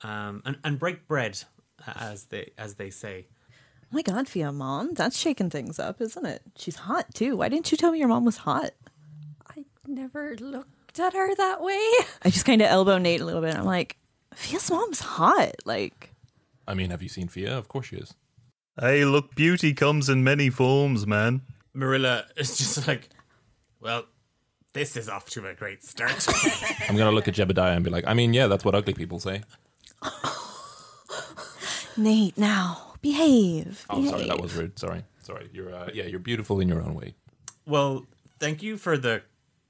um and, and break bread, as they as they say. Oh my god, Fia, mom, that's shaking things up, isn't it? She's hot too. Why didn't you tell me your mom was hot? I never looked at her that way. <laughs> I just kind of elbow Nate a little bit. I'm like, Fia's mom's hot. Like, I mean, have you seen Fia? Of course she is. Hey, look, beauty comes in many forms, man. Marilla is just like, well, this is off to a great start. <laughs> I'm gonna look at Jebediah and be like, I mean, yeah, that's what ugly people say. <laughs> Nate, now behave. Oh, sorry, that was rude. Sorry, sorry. You're uh, yeah, you're beautiful in your own way. Well, thank you for the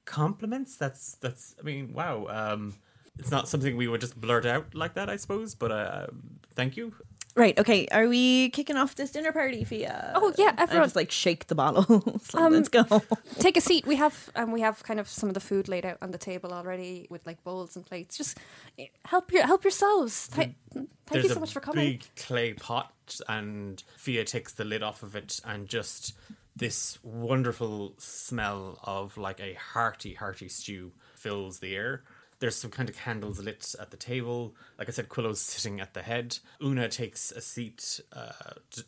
compliments. That's that's. I mean, wow. Um, it's not something we would just blurt out like that, I suppose. But uh, thank you. Right. Okay. Are we kicking off this dinner party, Fia? Oh, yeah, I everyone- just like shake the bottles. <laughs> Like, Let's go. <laughs> Take a seat. We have um, we have kind of some of the food laid out on the table already with like bowls and plates. Just eh, help your help yourselves. Th- thank There's you so much for coming. big clay pot, and Fia takes the lid off of it, and just this wonderful smell of like a hearty, hearty stew fills the air. There's some kind of candles lit at the table. Like I said, Quillo's sitting at the head. Una takes a seat uh,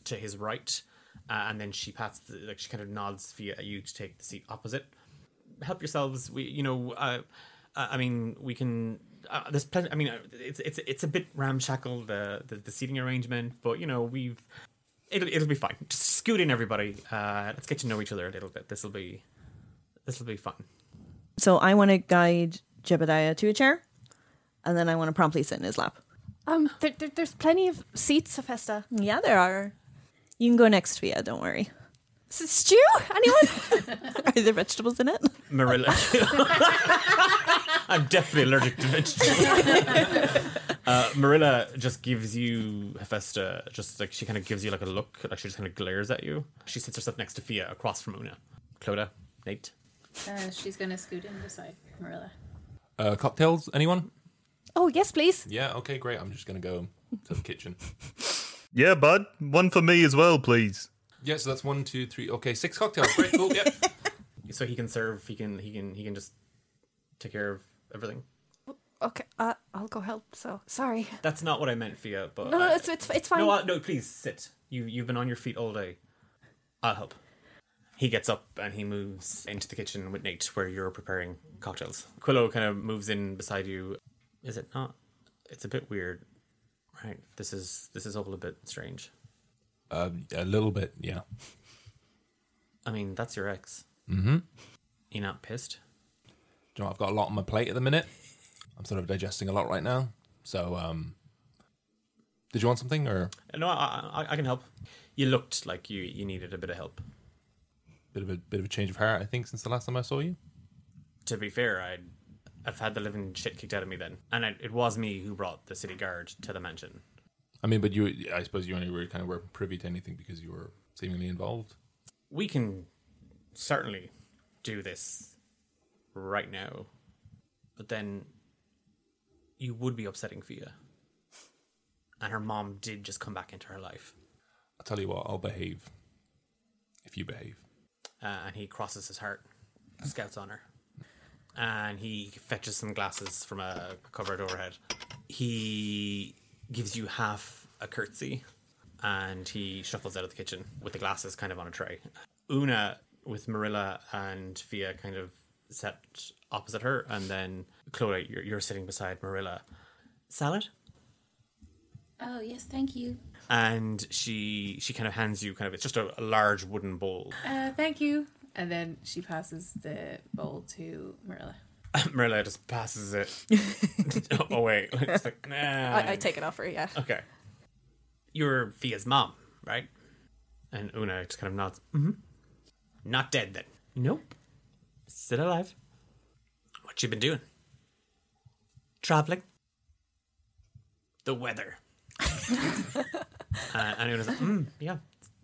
to his right, uh, and then she pats, the, like she kind of nods at you to take the seat opposite. Help yourselves. We, you know, uh, I mean, we can. Uh, there's plenty. I mean, it's it's it's a bit ramshackle the, the the seating arrangement, but you know we've it'll it'll be fine. Just scoot in, everybody. Uh, let's get to know each other a little bit. This will be this will be fun. So I want to guide Jebediah to a chair, and then I want to promptly sit in his lap. Um, there, there, there's plenty of seats, Hephaestus. Yeah, there are. You can go next, Fia. Don't worry. S- Stew? Anyone? <laughs> Are there vegetables in it? Marilla. <laughs> I'm definitely allergic to vegetables. uh, Marilla just gives you Hephaestus, just like she kind of gives you like a look, like she just kind of glares at you. She sits herself next to Fia across from Una. Clodagh, Nate. Uh, she's gonna scoot in beside Marilla. Uh, cocktails? Anyone? oh yes, please. Yeah. Okay, great. I'm just gonna go to the kitchen. <laughs> Yeah, bud. One for me as well, please. Yeah. So that's one, two, three. Okay, six cocktails. Great. Cool. Yep. <laughs> So he can serve. He can. He can. He can just take care of everything. Okay, uh, I'll go help. So sorry. That's not what I meant, Fia. But No, no, I- it's it's it's fine. No, uh, no, please sit. You you've been on your feet all day. I'll help. He gets up and he moves into the kitchen with Nate, where you're preparing cocktails. Quillo kind of moves in beside you. Is it not? It's a bit weird, right? This is this is all a bit strange. Uh, a little bit. Yeah. I mean, that's your ex. Mm-hmm. You not pissed? Do you know, I've got a lot on my plate at the minute. I'm sort of digesting a lot right now. So, um, did you want something or No, I, I I can help. You looked like you you needed a bit of help. Bit of a bit of a change of heart? I think since the last time I saw you. To be fair, I'd I've had the living shit kicked out of me then, and it, it was me who brought the city guard to the mansion. I mean, but you, I suppose you only were kind of weren't privy to anything because you were seemingly involved. we can certainly do this right now, but then you would be upsetting Fia. And her mom did just come back into her life. I'll tell you what, I'll behave if you behave. Uh, and he crosses his heart, scouts on her. And he fetches some glasses from a cupboard overhead. He gives you half a curtsy and he shuffles out of the kitchen with the glasses kind of on a tray. Una with Marilla and Fia kind of set opposite her, and then Chloe, you're, you're sitting beside Marilla. Salad? Oh yes, thank you. And she she kind of hands you kind of it's just a, a large wooden bowl. Uh, thank you. And then she passes the bowl to Marilla. <laughs> Marilla just passes it <laughs> <laughs> away. It's like, nah. I, I take it off her. Yeah. Okay. You're Fia's mom, right? And Una just kind of nods. Mm-hmm. Not dead then. Nope. Still alive. What you been doing? Traveling. The weather. Uh, and Una's like, mm, yeah,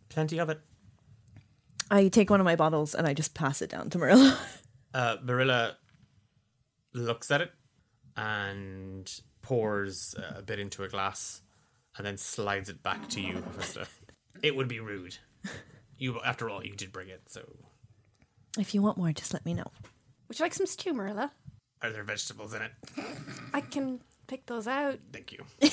plenty of it. I take one of my bottles and I just pass it down to Marilla. <laughs> Uh, Marilla looks at it and pours uh, a bit into a glass and then slides it back to you, Hephaestus. It would be rude. You, after all, you did bring it, so if you want more, just let me know. Would you like some stew, Marilla? are there vegetables in it? I can pick those out. Thank you. <laughs>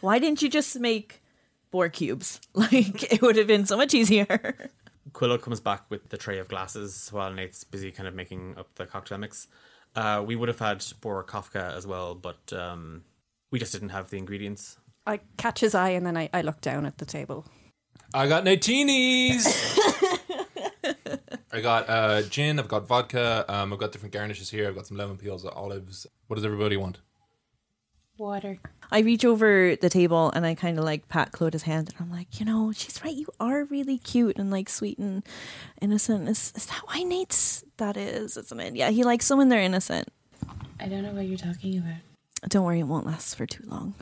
Why didn't you just make boar cubes? <laughs> Like it would have been so much easier. <laughs> Quillo comes back with the tray of glasses while Nate's busy kind of making up the cocktail mix. Uh, we would have had boar kofta as well, but um, we just didn't have the ingredients. I catch his eye and then I, I look down at the table. I got Natinis. I got uh, gin. I've got vodka. Um, I've got different garnishes here. I've got some lemon peels, olives. What does everybody want? Water. I reach over the table and I kind of like pat Clodagh's hand and I'm like, you know, she's right. You are really cute and like sweet and innocent. Is, is that why Nate's that is, isn't it? Yeah, he likes someone they're innocent. I don't know what you're talking about. Don't worry, it won't last for too long.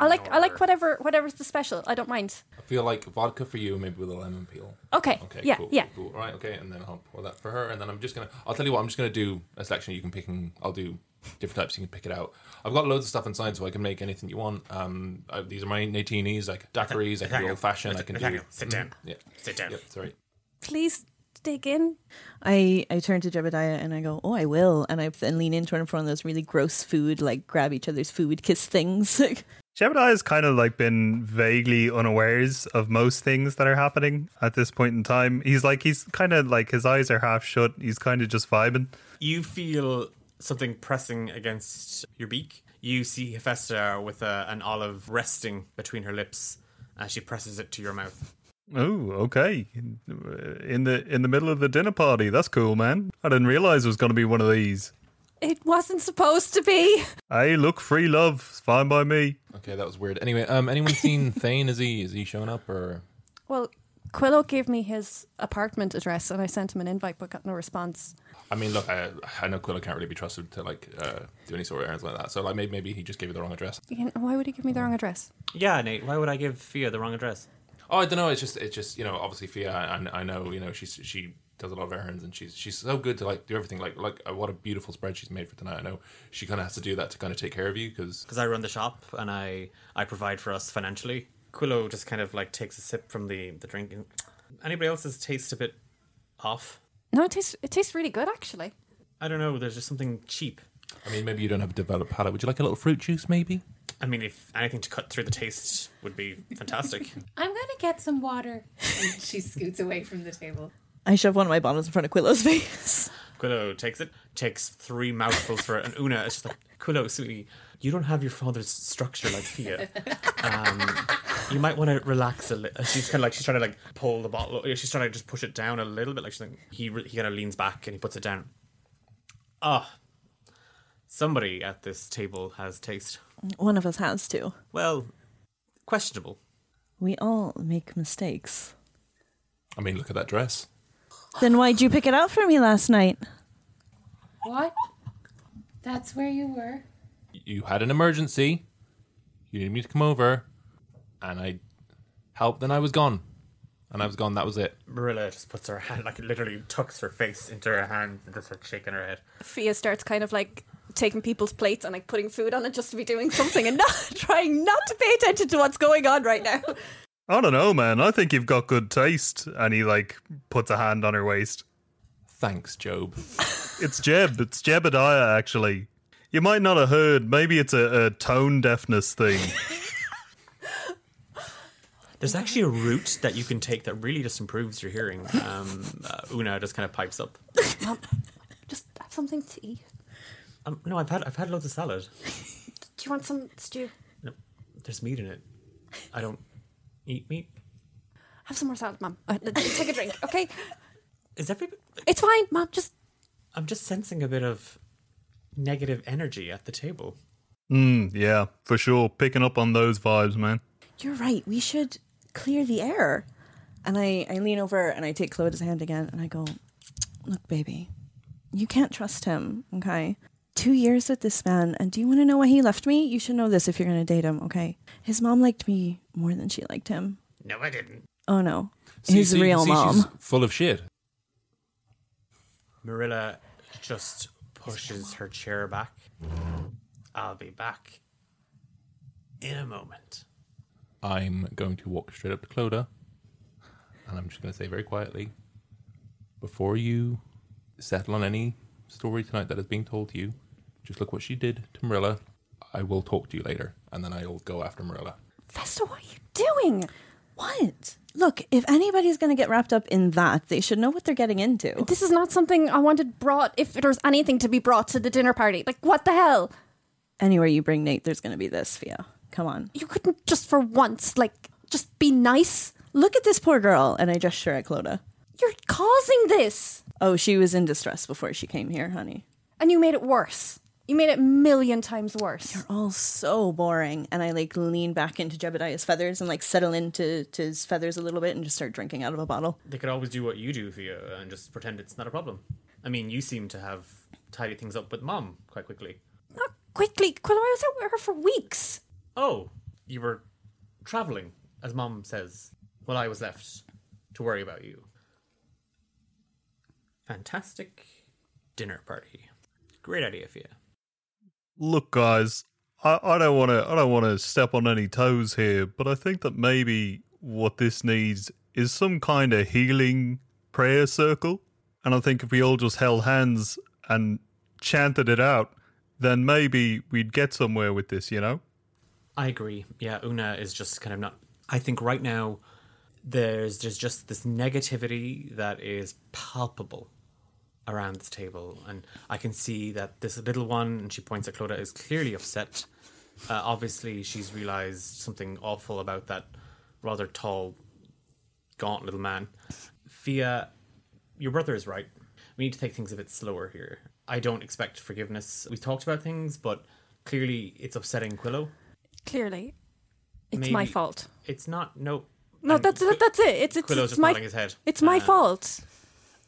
I like I like whatever whatever's the special. I don't mind. I feel like vodka for you, maybe with a lemon peel. Okay. Okay. yeah. cool, yeah. Cool, cool. Right. Okay. And then I'll pour that for her. And then I'm just gonna. I'll tell you what. I'm just gonna do a selection. You can pick and I'll do different types. You can pick it out. I've got loads of stuff inside, so I can make anything you want. Um, I, these are my Natinis, like daiquiris. I can do old fashioned. I can do. Nathaniel, sit down. Mhm, Yeah. Sit down. Yep. Sorry. Please dig in. I I turn to Jebediah and I go, "Oh, I will," and I then lean into her in front of those really gross food, like grab each other's food, kiss things. <laughs> Jebediah has kind of like been vaguely unawares of most things that are happening at this point in time. He's like he's kind of like his eyes are half shut. He's kind of just vibing. You feel something pressing against your beak. You see Hephaestus with a, an olive resting between her lips as she presses it to your mouth. Oh, okay. In the in the middle of the dinner party. That's cool, man. I didn't realize it was going to be one of these. It wasn't supposed to be. Hey, look, free love. It's fine by me. Okay, that was weird. Anyway, um, anyone seen <laughs> Thane? Is he is he showing up or? Well, Quillo gave me his apartment address and I sent him an invite but got no response. I mean, look, I, I know Quillo can't really be trusted to like uh, do any sort of errands like that. So like maybe maybe he just gave you the wrong address. Again, why would he give me the wrong address? Yeah, Nate. Why would I give Fia the wrong address? Oh, I don't know. It's just it's just you know obviously Fia. I, I know you know she's she does a lot of errands and she's she's so good to like do everything. Like like uh, what a beautiful spread she's made for tonight. I know she kind of has to do that to kind of take care of you because Because I run the shop and I I provide for us financially. Quillo just kind of like takes a sip from the the drink. Anybody else's taste a bit off? No, it tastes it tastes really good actually. I don't know. There's just something cheap. I mean maybe you don't have a developed palate. Would you like a little fruit juice maybe? I mean, if anything to cut through the taste would be fantastic. <laughs> I'm gonna get some water. And she scoots away from the table. I shove one of my bottles in front of Quillo's face. <laughs> Quillo takes it, takes three mouthfuls for it, and Una is just like, Quillo, sweetie, you don't have your father's structure like Fia. <laughs> Um, you might want to relax a little. She's kind of like she's trying to like pull the bottle. She's trying to just push it down a little bit. Like she's like, he re- he kind of leans back and he puts it down. Ah, somebody at this table has taste. One of us has to. Well, questionable. We all make mistakes. I mean look at that dress. Then why'd you pick it out for me last night? What? That's where you were? You had an emergency. You needed me to come over, and I helped. Then I was gone, and I was gone. That was it. Marilla just puts her hand, like literally tucks her face into her hand and just like shaking her head. Fia starts kind of like taking people's plates and like putting food on it just to be doing something and <laughs> not trying not to pay attention to what's going on right now. I don't know, man. I think you've got good taste. And he like puts a hand on her waist. Thanks, Job. It's Jeb. It's Jebediah, actually. You might not have heard. Maybe it's a, a tone deafness thing. <laughs> There's actually a route that you can take that really just improves your hearing. Um, uh, Una just kind of pipes up. Mom, just have something to eat. Um, no, I've had I've had loads of salad. Do you want some stew? No, there's meat in it. I don't eat meat. Have some more salad, Mom. Uh, take a drink, okay? Is every? It's fine, Mom. Just I'm just sensing a bit of negative energy at the table. Mm, yeah, for sure. Picking up on those vibes, man. You're right. We should clear the air. And I, I lean over and I take Clodagh's hand again and I go, Look, baby, you can't trust him, okay? Two years with this man, and do you want to know why he left me? You should know this if you're going to date him, okay? His mom liked me more than she liked him. No, I didn't. Oh no. See- His see- real see, mom. she's full of shit. Marilla just pushes her chair back. I'll be back in a moment. I'm going to walk straight up to Clodagh, and I'm just going to say very quietly, before you settle on any story tonight that is being told to you, just look what she did to Marilla. I will talk to you later, and then I'll go after Marilla. Festa, what are you doing? What? Look, if anybody's going to get wrapped up in that, they should know what they're getting into. This is not something I wanted brought. If there's anything to be brought to the dinner party, like what the hell? Anywhere you bring Nate, there's going to be this, Fia. Come on. You couldn't just for once, like, just be nice. Look at this poor girl. And I gesture at Clodagh. You're causing this, Oh, she was in distress before she came here, honey. and you made it worse. You made it million times worse. You're all so boring. And I like lean back into Jebediah's feathers and like settle into to his feathers a little bit and just start drinking out of a bottle. They could always do what you do, Thea, and just pretend it's not a problem. I mean, you seem to have tidied things up with Mom quite quickly. Not quickly. Quillo, I was out with her for weeks. Oh, you were traveling, as Mom says, while I was left to worry about you. Fantastic dinner party. Great idea, Fia. Look, guys, I, I don't want to. I don't want to step on any toes here, but I think that maybe what this needs is some kind of healing prayer circle. And I think if we all just held hands and chanted it out, then maybe we'd get somewhere with this. You know? I agree. Yeah, Una is just kind of not. I think right now there's there's just this negativity that is palpable around this table, and I can see that this little one, and she points at Clodagh, is clearly upset. Uh, obviously, she's realized something awful about that rather tall, gaunt little man. Fia, your brother is right. We need to take things a bit slower here. I don't expect forgiveness. We talked about things, but clearly it's upsetting Quillo. Clearly, it's my fault. It's not. No. No, that's that, that's it. It's it's, Quillo's it's just my nodding his head. it's my Uh, fault.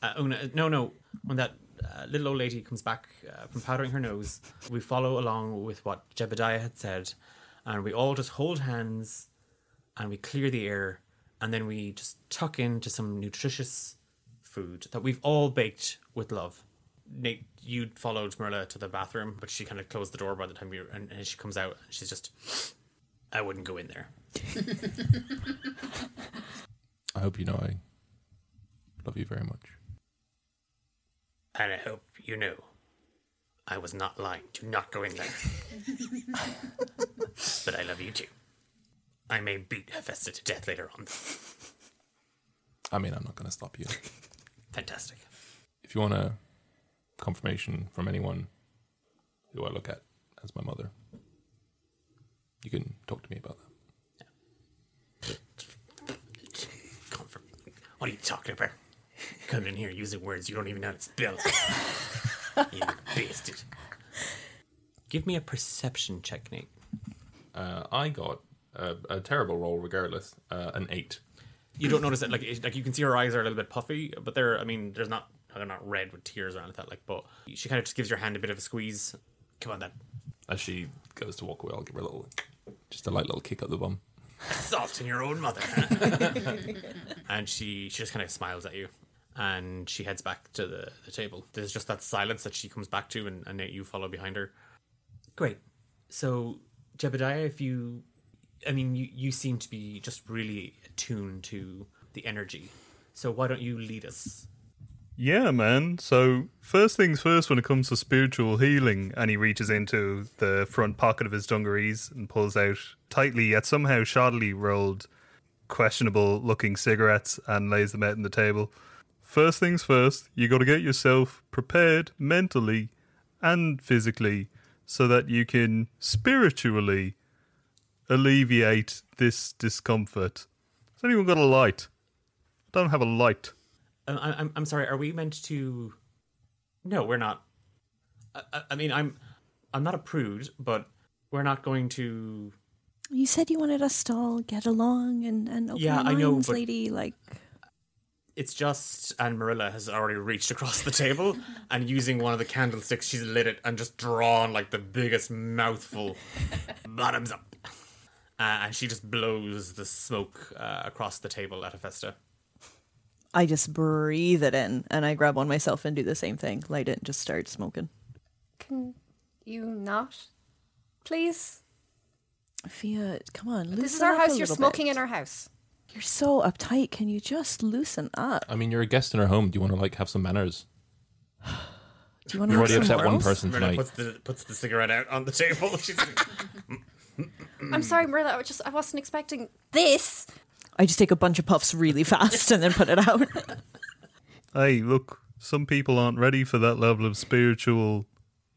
Uh, Una, no, no. When that uh, little old lady comes back uh, from powdering her nose, we follow along with what Jebediah had said, and we all just hold hands, and we clear the air, and then we just tuck into some nutritious food that we've all baked with love. Nate, you followed Marilla to the bathroom, but she kind of closed the door by the time you and, and she comes out. And she's just, I wouldn't go in there. <laughs> I hope you know I love you very much. And I hope you know I was not lying. Do not go in there. <laughs> but I love you too. I may beat Hephaestus to death later on. I mean, I'm not going to stop you. <laughs> Fantastic. If you want a confirmation from anyone who I look at as my mother, you can talk to me about that. Comfort. What are you talking about? Come in here using words you don't even know how to spell. <laughs> you bastard. Give me a perception check, Nate. Uh, I got a, a terrible roll, regardless, uh, an eight. you don't notice it like it- like you can see her eyes are a little bit puffy, but they're I mean there's not they're not red with tears or anything like that. Like, but she kind of just gives your hand a bit of a squeeze. Come on, then. As she goes to walk away, I'll give her a little, just a light little kick up the bum. <laughs> Salt in your own mother. <laughs> And she she just kind of smiles at you, and she heads back to the, the table. There's just that silence that she comes back to, and, and you follow behind her. Great. So Jebediah, if you, I mean, you you seem to be just really attuned to the energy. So why don't you lead us? Yeah, man. So, first things first, when it comes to spiritual healing, and he reaches into the front pocket of his dungarees and pulls out tightly yet somehow shoddily rolled, questionable looking cigarettes and lays them out on the table. First things first, you got to get yourself prepared mentally and physically so that you can spiritually alleviate this discomfort. Has anyone got a light? I don't have a light. Uh, I, I'm I'm sorry. Are we meant to? No, we're not. I, I- mean, I'm I'm not a prude, but we're not going to. You said you wanted us to all get along and, and open Yeah, our I know, minds, but- lady. Like, It's just, and Marilla has already reached across the table <laughs> and using one of the candlesticks, she's lit it and just drawn like the biggest mouthful, <laughs> bottoms up, uh, and she just blows the smoke uh, across the table at Hephaestus. I just breathe it in and I grab one myself and do the same thing. Light it and just start smoking. Can you not, please? Fia, come on. Loosen This is our up house. You're smoking bit. in our house. You're so uptight. Can you just loosen up? I mean, you're a guest in our home. Do you want to like have some manners? Do you want to You already have some upset one person Marilla tonight. puts the puts the cigarette out on the table. <laughs> She's like, I'm sorry, Marilla. I was just I wasn't expecting this. I just take a bunch of puffs really fast and then put it out. <laughs> Hey, look, some people aren't ready for that level of spiritual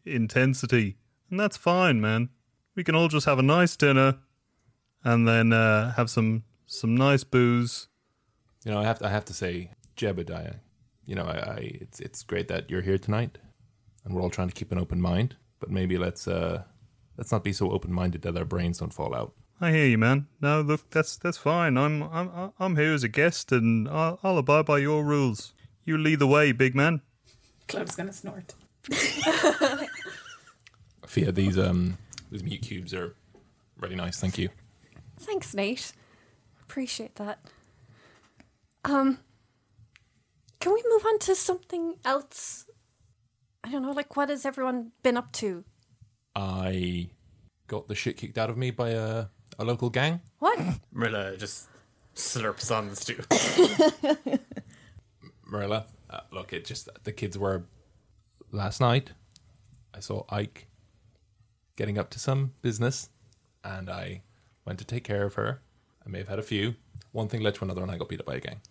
intensity, and that's fine, man. We can all just have a nice dinner and then uh, have some some nice booze. You know, I have to, I have to say, Jebediah. You know, I, I it's it's great that you're here tonight, and we're all trying to keep an open mind. but maybe let's uh, let's not be so open minded that our brains don't fall out. I hear you, man. No, look, that's that's fine. I'm I'm I'm here as a guest, and I'll, I'll abide by your rules. You lead the way, big man. Club's gonna snort. <laughs> Fia, these um these mute cubes are really nice. Thank you. Thanks, mate. Appreciate that. Um, can we move on to something else? I don't know, like what has everyone been up to? I got the shit kicked out of me by a a local gang. What? Marilla just slurps on the stew. <laughs> Marilla, uh, look, it just the kids were last night. I saw Ike getting up to some business, and I went to take care of her. I may have had a few. One thing led to another, and I got beat up by a gang.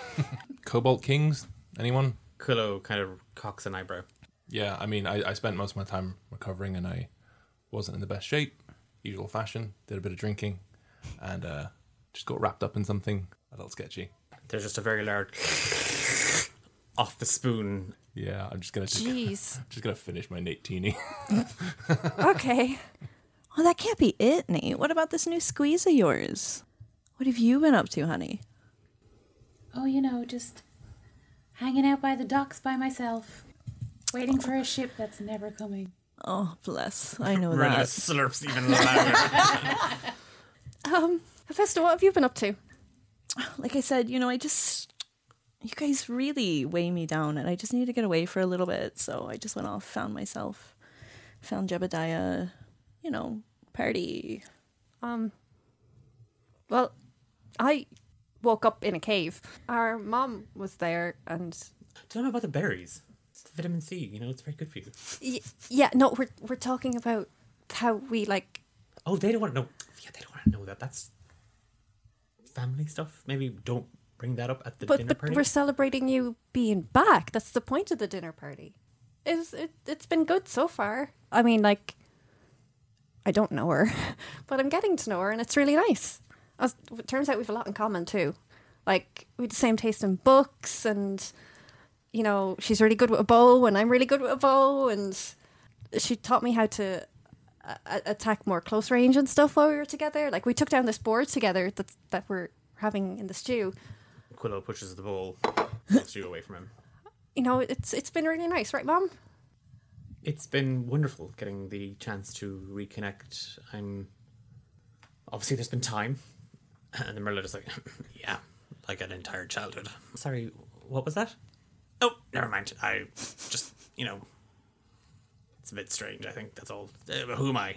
<laughs> Cobalt Kings, anyone? Quillo kind of cocks an eyebrow. Yeah, I mean, I, I spent most of my time recovering, and I wasn't in the best shape. Usual fashion. Did a bit of drinking, and uh, just got wrapped up in something a little sketchy. There's just a very loud off the spoon. Yeah, I'm just gonna take, Jeez. <laughs> just gonna finish my Natini. <laughs> Okay. Well, that can't be it, Nate. What about this new squeeze of yours? What have you been up to, honey? Oh, you know, just hanging out by the docks by myself, waiting for a ship that's never coming. Oh, bless. I know Marilla that. slurps even louder. <laughs> Um, Hephaestus, what have you been up to? Like I said, you know, I just. You guys really weigh me down, and I just need to get away for a little bit. So I just went off, found myself, found Jebediah, you know, party. Um, well, I woke up in a cave. Our mom was there, and Tell me about the berries. Vitamin C. You know, it's very good for you. y- yeah, no, we're we're talking about how we like. Oh, they don't want to know. Yeah, they don't want to know that. That's family stuff. Maybe don't bring that up at the But dinner but party. we're celebrating you being back. That's the point of the dinner party. It's it, it's been good so far. I mean, like, I don't know her, <laughs> but I'm getting to know her, and it's really nice. As, it turns out we have a lot in common too. Like we have the same taste in books, and you know, she's really good with a bow, and I'm really good with a bow, and she taught me how to uh, a- attack more close range and stuff while we were together. Like we took down this board together that that we're having in the stew. Quillo pushes the bowl, pulls you away from him. You know, it's it's been really nice, right, Mom? It's been wonderful getting the chance to reconnect. I'm obviously there's been time, and the Merlot is like, <laughs> yeah, like an entire childhood. Sorry, what was that? Oh, never mind. I just you know, it's a bit strange. I think that's all. Uh, who am I?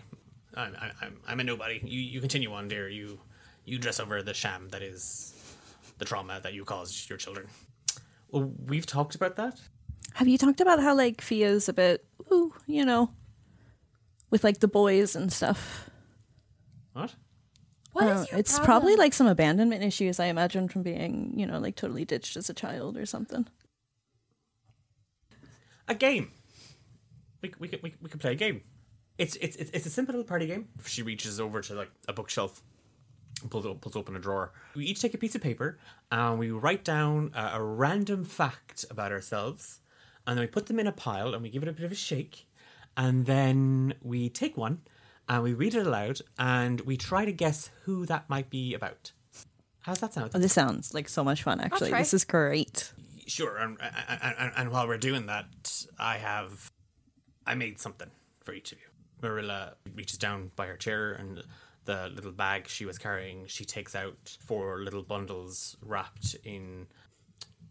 I'm I'm I'm a nobody. You you continue on, dear. You you dress over the sham that is the trauma that you caused your children. Well, we've talked about that. Have you talked about how like Fia's a bit, ooh, you know, with like the boys and stuff? What? What I your it's problem? probably like some abandonment issues, I imagine, from being, you know, like totally ditched as a child or something. A game. We c- we could we, we could play a game. It's it's it's it's a simple little party game. She reaches over to like a bookshelf, and pulls o- pulls open a drawer. We each take a piece of paper and we write down a, a random fact about ourselves, and then we put them in a pile and we give it a bit of a shake, and then we take one and we read it aloud and we try to guess who that might be about. How's that sound? Oh, this sounds like so much fun, actually. This is great. Sure, and, and, and, while we're doing that, I have I made something for each of you. Marilla reaches down by her chair and the little bag she was carrying, she takes out four little bundles wrapped in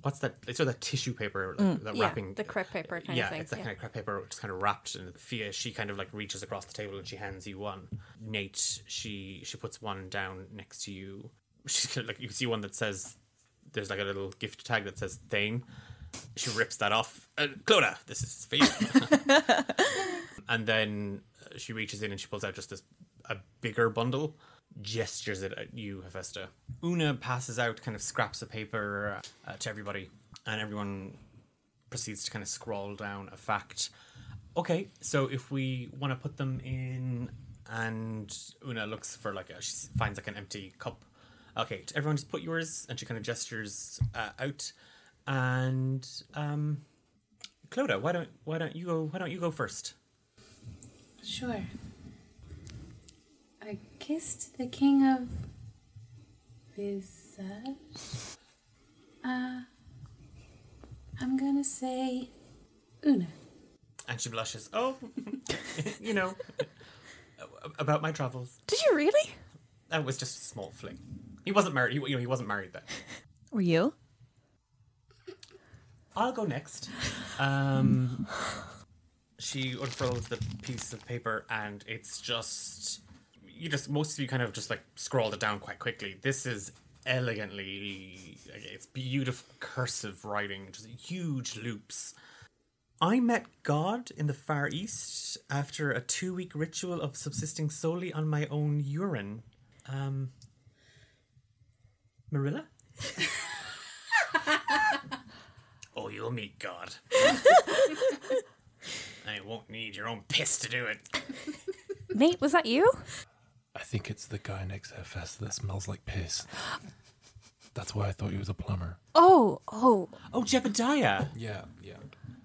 what's that? It's sort of that tissue paper, like, mm, that Yeah, wrapping. the crepe paper kind of yeah, thing, it's that yeah. kind of crepe paper, just kind of wrapped. And Fia, she kind of like reaches across the table and she hands you one. Nate, she she puts one down next to you. She's kind of like you can see one that says there's like a little gift tag that says Thane. She rips that off. Uh, Clodagh, this is for you. <laughs> and then uh, she reaches in and she pulls out just this a bigger bundle, gestures it at you, Hephaestus. Una passes out kind of scraps of paper uh, to everybody, and everyone proceeds to kind of scroll down a fact. Okay, so if we want to put them in, and Una looks for like a, she finds like an empty cup. Okay, everyone just put yours, and she kind of gestures uh, out, and um, Clodagh, why don't why don't you go why don't you go first? Sure. I kissed the king of Visage. Uh, I'm gonna say Una. And she blushes. Oh, <laughs> you know, <laughs> about my travels. Did you really? That was just a small fling. He wasn't married. He, you know, he wasn't married then. Were you? I'll go next. Um, she unfurls the piece of paper, and it's just you just most of you kind of just like scrolled it down quite quickly. This is elegantly, it's beautiful cursive writing, just huge loops. I met God in the Far East after a two-week ritual of subsisting solely on my own urine. Um, Marilla. <laughs> Oh, you'll meet God. <laughs> and you won't need your own piss to do it. Nate, was that you? I think it's the guy next to Hephaestus that smells like piss. That's why I thought he was a plumber. Oh, oh. Oh, Jebediah. Yeah, yeah.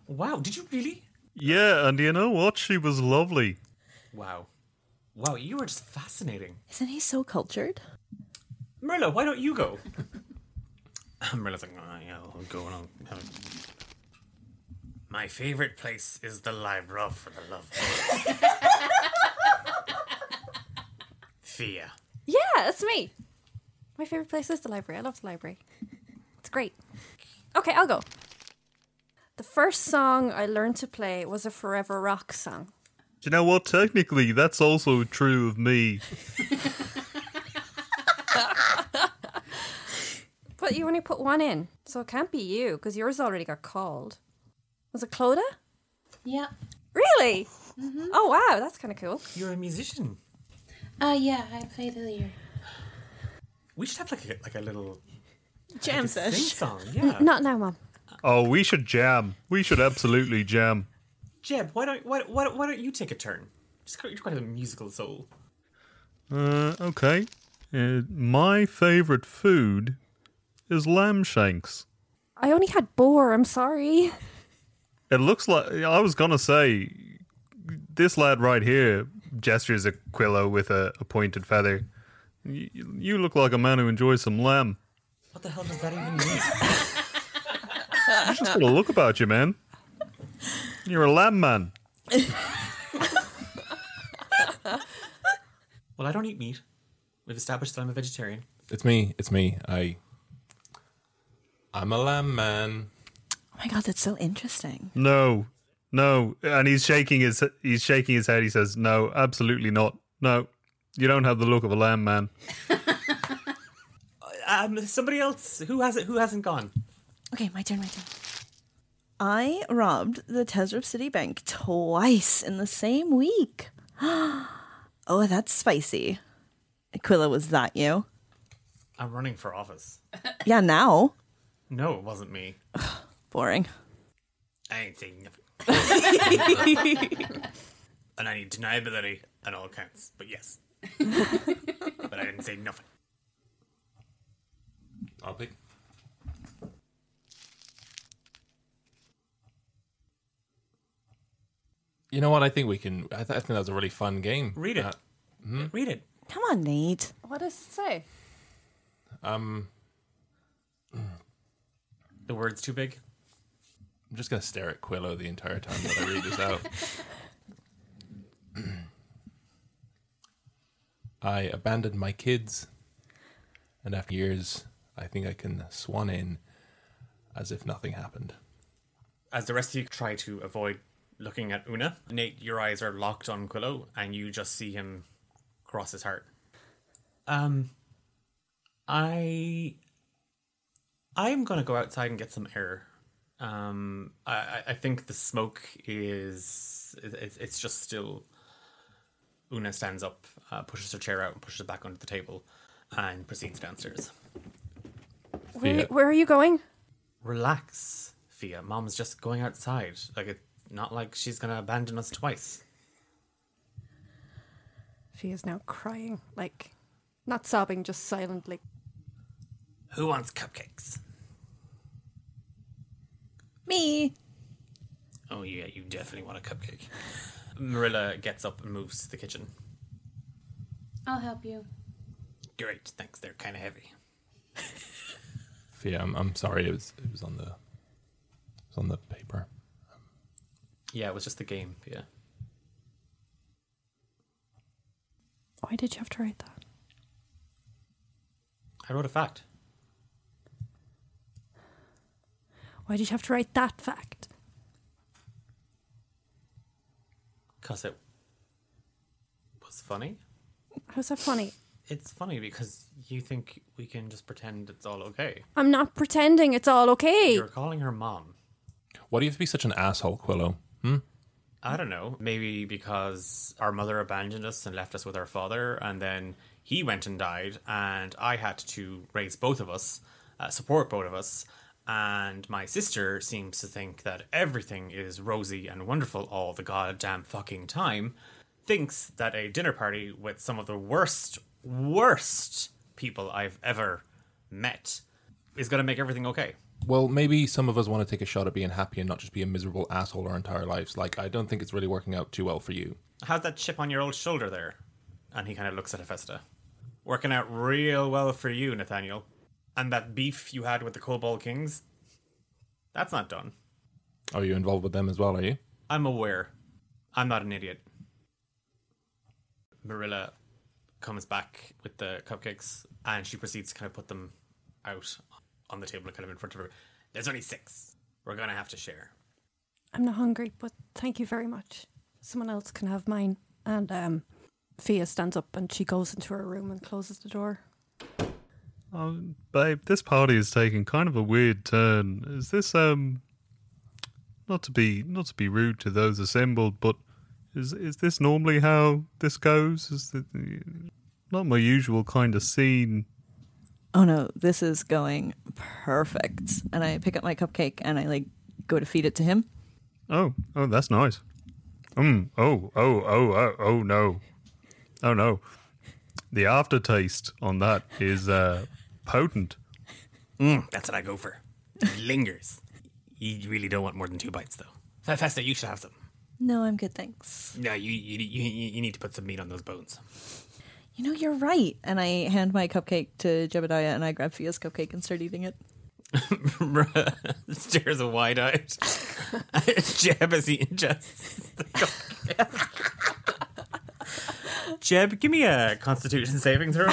Wow, did you really? Yeah, and you know what? She was lovely. Wow. Wow, you are just fascinating. Isn't he so cultured? Merla, why don't you go? <laughs> Merla's like, oh, yeah, I'll go and I'll have. My favorite place is the library oh, for the love. Of <laughs> Fia. Yeah, that's me. My favorite place is the library. I love the library. It's great. Okay, I'll go. The first song I learned to play was a Forever Rock song. Do you know what? Technically, that's also true of me. <laughs> But you only put one in, so it can't be you because yours already got called. Was it Clodagh? Yeah. Really? Oh wow, that's kind of cool. You're a musician. Uh, yeah, I played the lyre. We should have like a, like a little Jam sing sesh. song. <laughs> Yeah. Not now, mom. Oh, we should jam. We should absolutely jam. Jeb, why don't why, why, why don't you take a turn? Just you're quite a musical soul. Uh, okay. Uh, my favorite food is lamb shanks. I only had boar. I'm sorry. It looks like I was gonna say this lad right here gestures at Quillo with a, a pointed feather. You, you look like a man who enjoys some lamb. What the hell does that even mean? You just got a look about you, man. You're a lamb man. well, I don't eat meat. We've established that I'm a vegetarian. It's me. It's me. I. I'm a lamb man. Oh my god, that's so interesting. No, no, and he's shaking his he's shaking his head. He says, "No, absolutely not. No, you don't have the look of a lamb man." <laughs> Um, somebody else who has it? Who hasn't gone? Okay, my turn, my turn. I robbed the Tezrab City Bank twice in the same week. <gasps> oh, that's spicy. Aquila, was that you? I'm running for office. Yeah, now. No, it wasn't me. <sighs> Boring. I ain't saying nothing. <laughs> <laughs> and I need deniability on all counts. But yes. <laughs> but I didn't say nothing. I'll pick. You know what? I think we can. I, th- I think that was a really fun game. Read it. Uh, Read it. Come on, Nate. What does it say? um, The word's too big. I'm just gonna stare at Quillo the entire time that I read this out. <clears throat> I abandoned my kids, and after years, I think I can swan in as if nothing happened. As the rest of you try to avoid looking at Una, Nate, your eyes are locked on Quillo, and you just see him cross his heart. Um, I, I'm gonna go outside and get some air. Um, I, I- I think the smoke is, it, it's- it's just still. Una stands up, uh, pushes her chair out, and pushes it back under the table, and proceeds downstairs. Where, where are you going? Relax, Fia. Mom's just going outside. Like it's not like she's gonna abandon us twice. She is now crying, like not sobbing, just silently. Who wants cupcakes? Me. Oh yeah, you definitely want a cupcake. Marilla gets up and moves to the kitchen. I'll help you. Great, thanks. They're kind of heavy. Fia, I'm, I'm sorry. It was it was on the it was on the paper. Yeah, it was just the game. Yeah. Why did you have to write that? I wrote a fact. Why did you have to write that fact? Because it was funny. How's that funny? It's funny because you think we can just pretend it's all okay. I'm not pretending it's all okay. You're calling her mom. Why do you have to be such an asshole, Quillo? I don't know. Maybe because our mother abandoned us and left us with our father, and then he went and died, and I had to raise both of us, uh, support both of us. And my sister seems to think that everything is rosy and wonderful all the goddamn fucking time. Thinks that a dinner party with some of the worst, worst people I've ever met is going to make everything okay. Well, maybe some of us want to take a shot at being happy and not just be a miserable asshole our entire lives. Like, I don't think it's really working out too well for you. How's that chip on your old shoulder there? And he kind of looks at Hephaestus. Working out real well for you, Nathaniel. And that beef you had with the Cobalt Kings? That's not done. Are you involved with them as well? Are you? I'm aware. I'm not an idiot. Marilla comes back with the cupcakes and she proceeds to kind of put them out on the table, kind of in front of her. There's only six. We're gonna have to share. I'm not hungry, but thank you very much. Someone else can have mine. And um, Fia stands up and she goes into her room and closes the door. Oh, babe, this party is taking kind of a weird turn. Is this um not to be not to be rude to those assembled, but is is this normally how this goes? Is the, not my usual kind of scene? Oh no, this is going perfect. And I pick up my cupcake and I like go to feed it to him. Oh, oh, that's nice. Um, oh, oh, oh, oh, oh no, oh no. The aftertaste on that is uh, potent. Mm, that's what I go for. It <laughs> lingers. You really don't want more than two bites, though. Festa, you should have some. No, I'm good, thanks. No, you, you you you need to put some meat on those bones. You know, you're right. And I hand my cupcake to Jebediah and I grab Fia's cupcake and start eating it. <laughs> Stares wide eyed. <laughs> Jeb as he ingests the cupcake. Jeb, give me a constitution saving throw.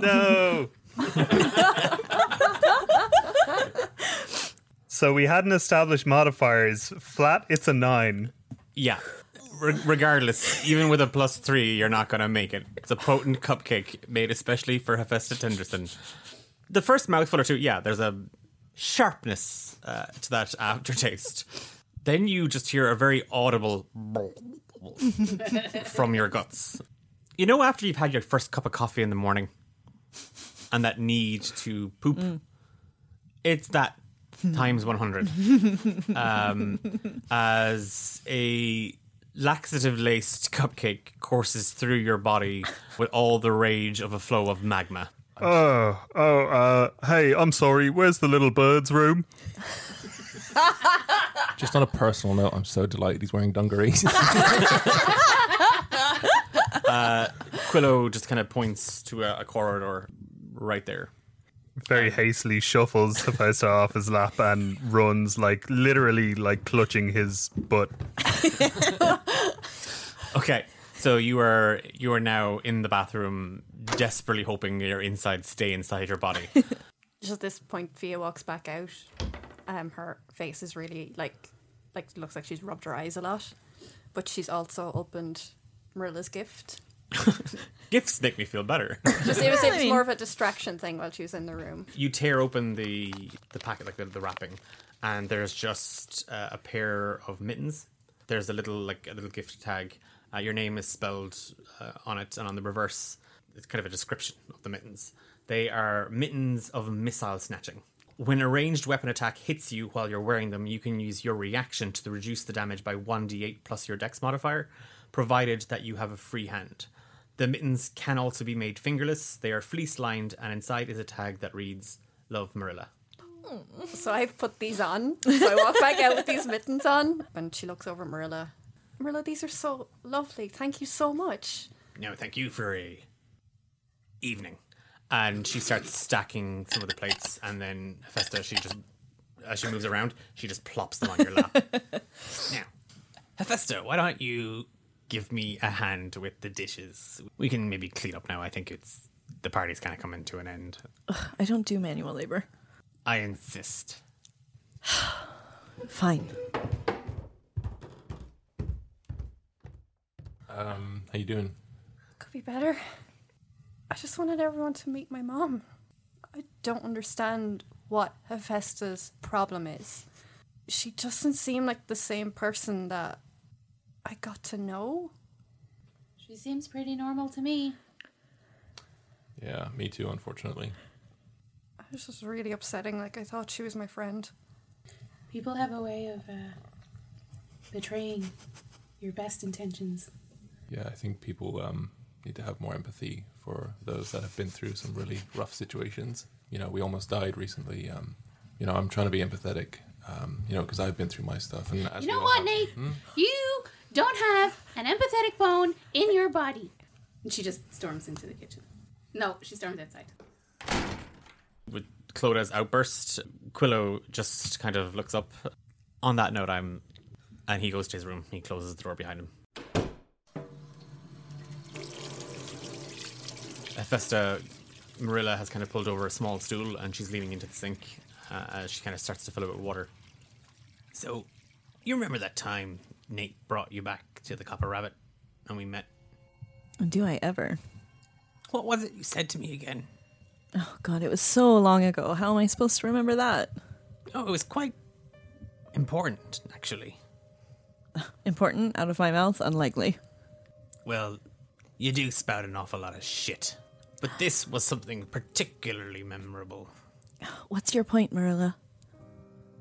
No. <laughs> so we hadn't established modifiers. Flat, it's a nine. Yeah. Re- regardless, even with a plus three, you're not going to make it. It's a potent cupcake made especially for Hephaestus Tenderson. The first mouthful or two, yeah, there's a sharpness uh, to that aftertaste. Then you just hear a very audible <laughs> from your guts. You know, after you've had your first cup of coffee in the morning and that need to poop, it's that times 100 <laughs> um, as a laxative laced cupcake courses through your body with all the rage of a flow of magma. Oh, oh, uh, hey, I'm sorry. Where's the little bird's room? Just on a personal note, I'm so delighted he's wearing dungarees. <laughs> Quillo just kind of points to a, a corridor right there. Very hastily shuffles the Hephaestus <laughs> off his lap and runs, like literally, like clutching his butt. <laughs> Okay, so you are you are now in the bathroom, desperately hoping your insides stay inside your body. <laughs> Just at this point, Fia walks back out. Um, her face is really like, like looks like she's rubbed her eyes a lot, but she's also opened Marilla's gift. <laughs> Gifts make me feel better. <laughs> Just it was, it was more of a distraction thing while she was in the room. you tear open the the packet, like the, the wrapping, and there's just uh, a pair of mittens. There's a little like a little gift tag. Uh, your name is spelled uh, on it, and on the reverse, it's kind of a description of the mittens. They are mittens of missile snatching. When a ranged weapon attack hits you while you're wearing them, you can use your reaction to reduce the damage by 1d8 plus your dex modifier, provided that you have a free hand. The mittens can also be made fingerless. They are fleece lined, and inside is a tag that reads Love Marilla. So I've put these on. So I walk back out with these mittens on, and she looks over at Marilla. Marilla, these are so lovely. Thank you so much. No, thank you for a evening. And she starts stacking some of the plates, and then Hephaestus, she just, as she moves around, she just plops them on your lap. <laughs> now, Hephaestus, why don't you give me a hand with the dishes? We can maybe clean up now. I think it's the party's kind of coming to an end. I don't do manual labor. I insist. <sighs> Fine. Um, how you doing? Could be better. I just wanted everyone to meet my mom. I don't understand what Hephaestus' problem is. She doesn't seem like the same person that I got to know. She seems pretty normal to me. Yeah, me too. Unfortunately. This is really upsetting. Like, I thought she was my friend. People have a way of uh, betraying your best intentions. Yeah, I think people um, need to have more empathy for those that have been through some really rough situations. You know, we almost died recently. Um, you know, I'm trying to be empathetic. Um, you know, because I've been through my stuff. And as You know what, have- Nate? Hmm? You don't have an empathetic bone in your body. And she just storms into the kitchen. No, she storms outside. With Clodagh's outburst, Quillo just kind of looks up. On that note, I'm. And he goes to his room. He closes the door behind him. Hephaestus, Marilla has kind of pulled over a small stool and she's leaning into the sink uh, as she kind of starts to fill it with water. So, you remember that time Nate brought you back to the Copper Rabbit and we met? Do I ever? What was it you said to me again? Oh god, it was so long ago. How am I supposed to remember that? Oh, it was quite important, actually. <laughs> Important out of my mouth? Unlikely. Well, you do spout an awful lot of shit. But this was something particularly memorable. <gasps> What's your point, Marilla?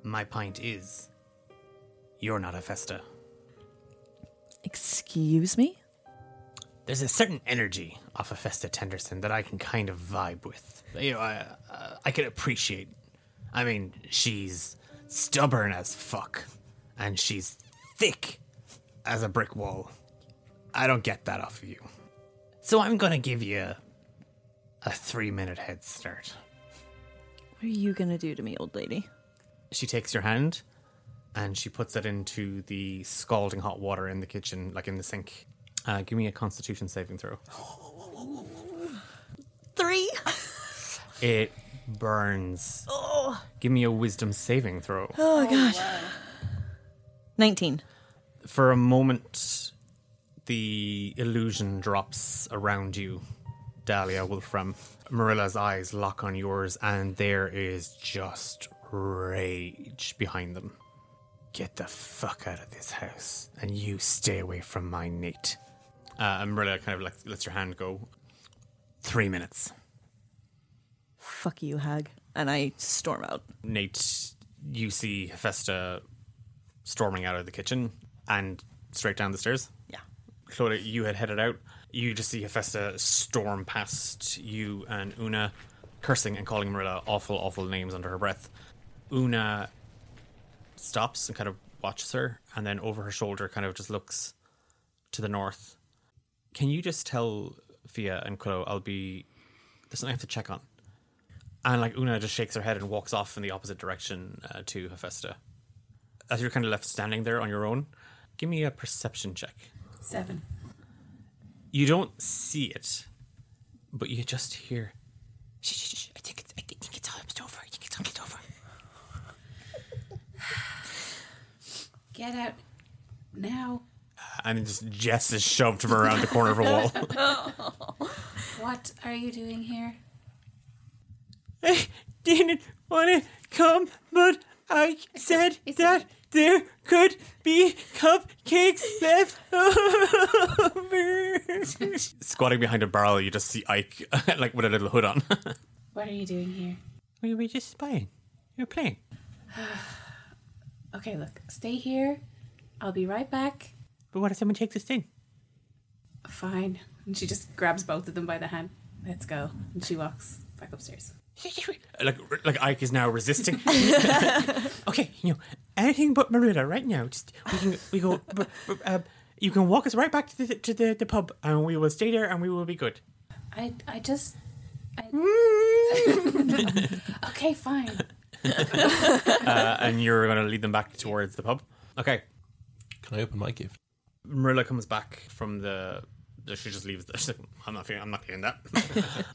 My point is, you're not a Festa. Excuse me? There's a certain energy off of Festa Tenderson that I can kind of vibe with. You know, I, uh, I can appreciate. I mean, she's stubborn as fuck, and she's thick as a brick wall. I don't get that off of you. So I'm gonna give you a, a three minute head start. What are you gonna do to me, old lady? she takes your hand and she puts it into the scalding hot water in the kitchen, like in the sink. Uh, give me a Constitution saving throw. Three? It burns. Give me a Wisdom saving throw. Oh god. 19. For a moment, the illusion drops around you, Dahlia Wolfram. Marilla's eyes lock on yours, and there is just rage behind them. Get the fuck out of this house, and you stay away from my Nate. Uh, and Marilla kind of like lets your hand go. Three minutes. Fuck you, hag. And I storm out. Nate, you see Hephaestus storming out of the kitchen and straight down the stairs. Yeah. Clodagh, you had headed out. You just see Hephaestus storm past you and Una, cursing and calling Marilla awful, awful names under her breath. Una stops and kind of watches her, and then over her shoulder, kind of just looks to the north. Can you just tell Fia and Quillo I'll be. There's something I have to check on. And like Una just shakes her head and walks off in the opposite direction uh, to Hephaestus. As you're kind of left standing there on your own, give me a perception check. Seven. You don't see it, but you just hear. Shh, shh, shh, I think it's, I think it's almost over. I think it's almost over. Get out now. And just Jess is shoved from around the corner of a wall. <laughs> What are you doing here? I didn't want to come, but I said it's that there could be cupcakes left over. <laughs> Squatting behind a barrel, you just see Ike, <laughs> like with a little hood on. What are you doing here? we were just spying. You were playing. <sighs> <sighs> Okay, look, stay here. I'll be right back. But what if someone takes this thing? Fine. And she just grabs both of them by the hand. Let's go. And she walks back upstairs. <laughs> Like, like Ike is now resisting. <laughs> <laughs> okay, you know, anything but Marilla right now. Just we can we go. b- b- uh, You can walk us right back to the to the, the pub, and we will stay there, and we will be good. I I just. I... okay, fine. <laughs> Uh, and you're going to lead them back towards the pub. Okay. Can I open my gift? Marilla comes back from the. She just leaves. The, <laughs> she's like, I'm not. feeling- I'm not feeling that.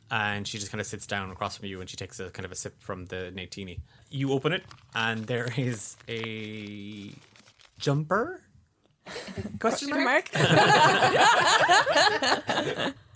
<laughs> and she just kind of sits down across from you, and she takes a kind of a sip from the Natini. You open it, and there is a jumper. Question mark.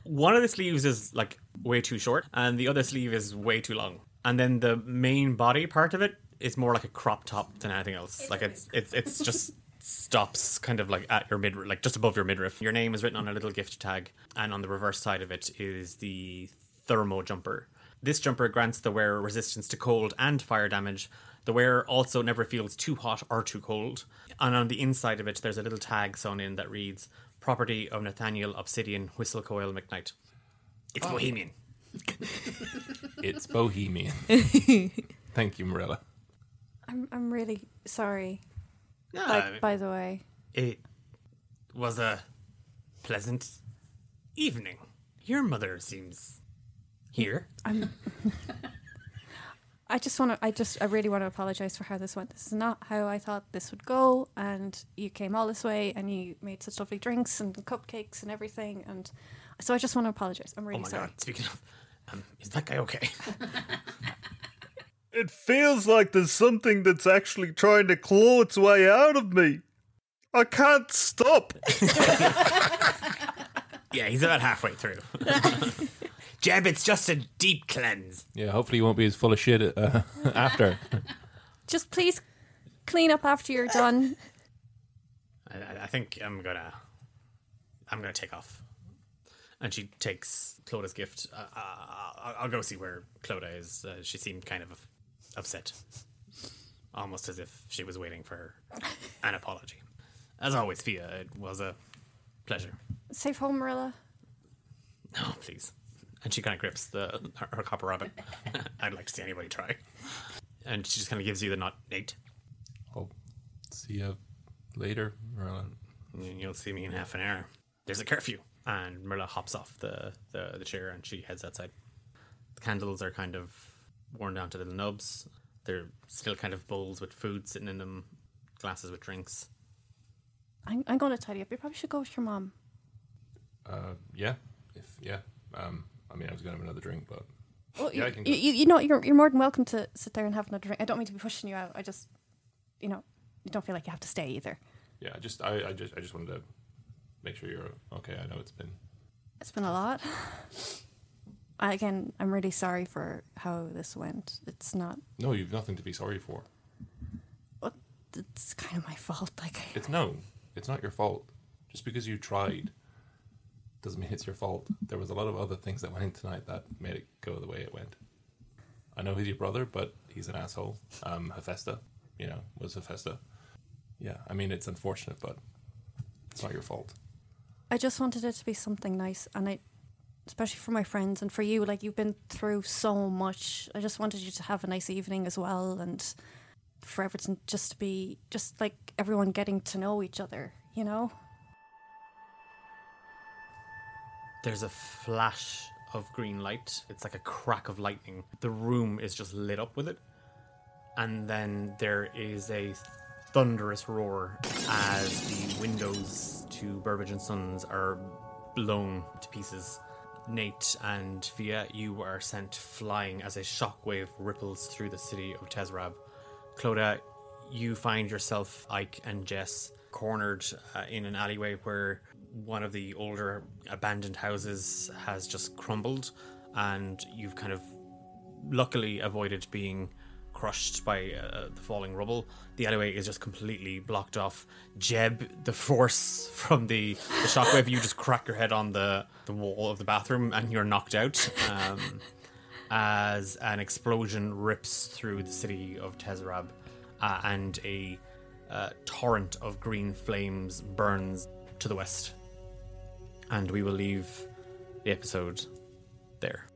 One of the sleeves is like way too short, and the other sleeve is way too long. And then the main body part of it is more like a crop top than anything else. like it's it's it's just stops kind of like at your mid like just above your midriff. Your name is written on a little gift tag, and on the reverse side of it is the thermo jumper. This jumper grants the wearer resistance to cold and fire damage. The wearer also never feels too hot or too cold. And on the inside of it, there's a little tag sewn in that reads "Property of Nathaniel Obsidian Whistlecoil McKnight." It's oh. Bohemian. It's Bohemian. <laughs> Thank you, Marilla. I'm I'm really sorry. Yeah, Like, by the way, it was a pleasant evening. Your mother seems here. I'm. <laughs> I just want to. I just. I really want to apologize for how this went. This is not how I thought this would go. And you came all this way, and you made such lovely drinks and cupcakes and everything. And so I just want to apologize. I'm Oh really my sorry. god! Speaking of, um, is that guy okay? <laughs> It feels like there's something that's actually trying to claw its way out of me. I can't stop. <laughs> yeah, he's about halfway through. <laughs> Jeb, it's just a deep cleanse. Yeah, hopefully you won't be as full of shit uh, after. Just please clean up after you're done. I, I- I think I'm gonna, I'm gonna take off. And she takes Clodagh's gift. Uh, uh, I'll, I'll go see where Cloda is. Uh, she seemed kind of upset, almost as if she was waiting for an apology. As always, Fia, it was a pleasure. Safe home, Marilla. No, please. And she kind of grips the her, her copper rabbit. <laughs> I'd like to see anybody try. And she just kind of gives you the nut, Nate. I'll see you later, Marilla. You'll see me in half an hour. There's a curfew. And Merla hops off the, the, the chair and she heads outside. The candles are kind of worn down to little nubs. They're still kind of bowls with food sitting in them, glasses with drinks. I'm, I'm going to tidy up. You probably should go with your mom. Uh, yeah, if yeah. Um, I mean, I was gonna have another drink, but Well, Yeah, I you, can you, go. you, you know, you're, you're more than welcome to sit there and have another drink. I don't mean to be pushing you out. I just, you know, you don't feel like you have to stay either. yeah, I just I, I just I just wanted to make sure you're okay. I know it's been It's been a lot. Again, I'm really sorry for how this went. It's not. no, you've nothing to be sorry for. Well, it's kind of my fault. <laughs> Like, It's no, it's not your fault. Just because you tried doesn't mean it's your fault. There was a lot of other things that went in tonight that made it go the way it went. I know he's your brother, but he's an asshole. Um, Hephaestus, you know, was Hephaestus. Yeah, I mean it's unfortunate, but it's not your fault. I just wanted it to be something nice, and I, especially for my friends and for you, like you've been through so much. I just wanted you to have a nice evening as well, and for everything just to be just like everyone getting to know each other. You know. There's a flash of green light. It's like a crack of lightning. The room is just lit up with it. And then there is a thunderous roar as the windows to Burbage and Sons are blown to pieces. Nate and Fia, you are sent flying as a shockwave ripples through the city of Tezrab. Clodagh, you find yourself, Ike and Jess, cornered uh, in an alleyway where one of the older abandoned houses has just crumbled, and you've kind of luckily avoided being crushed by uh, the falling rubble. The alleyway is just completely blocked off. Jeb, the force <laughs> from the, the shockwave, you just crack your head on the, the wall of the bathroom and you're knocked out. Um, as an explosion rips through the city of Tezrab uh, and a uh, torrent of green flames burns to the west. And we will leave the episode there.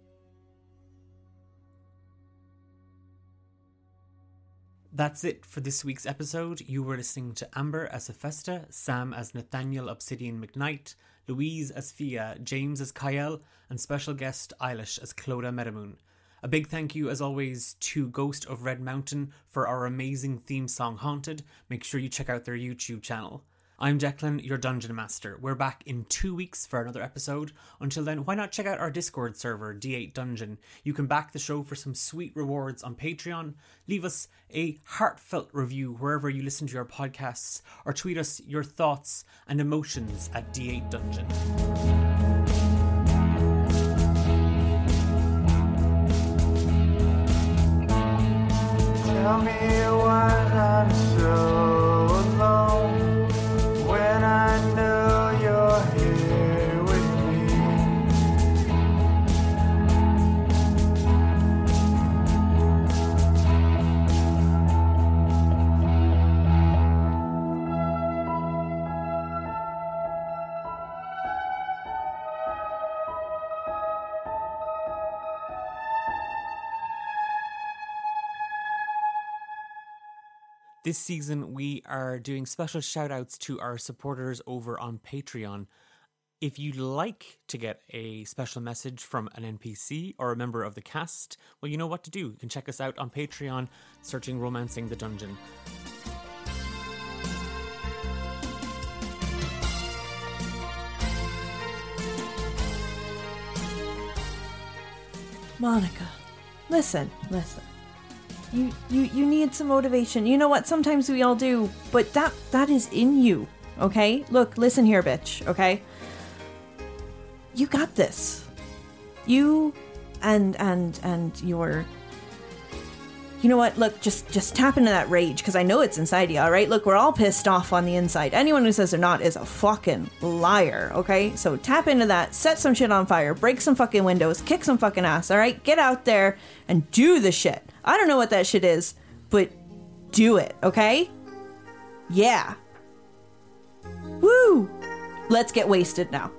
That's it for this week's episode. You were listening to Amber as Hephaestus, Sam as Nathaniel Obsidian McKnight, Louise as Fia, James as Kyle, and special guest Eilish as Clodagh Medamoon. A big thank you, as always, to Ghost of Red Mountain for our amazing theme song Haunted. Make sure you check out their YouTube channel. I'm Declan, your dungeon master. We're back in two weeks for another episode. Until then, why not check out our Discord server, D8 Dungeon? You can back the show for some sweet rewards on Patreon. Leave us a heartfelt review wherever you listen to your podcasts, or tweet us your thoughts and emotions at D8 Dungeon. Tell me why I'm so This season, we are doing special shout outs to our supporters over on Patreon. If you'd like to get a special message from an NPC or a member of the cast, well, you know what to do. You can check us out on Patreon, searching Romancing the Dungeon. Monica, listen, listen. You you you need some motivation. You know what? Sometimes we all do, but that that is in you. Okay? Look, listen here, bitch, okay? You got this. You and and and your you know what? Look, just just tap into that rage because I know it's inside you. All right. Look, we're all pissed off on the inside. Anyone who says they're not is a fucking liar. Okay. So tap into that. Set some shit on fire. Break some fucking windows. Kick some fucking ass. All right. Get out there and do the shit. I don't know what that shit is, but do it. Okay. Yeah. Woo. Let's get wasted now.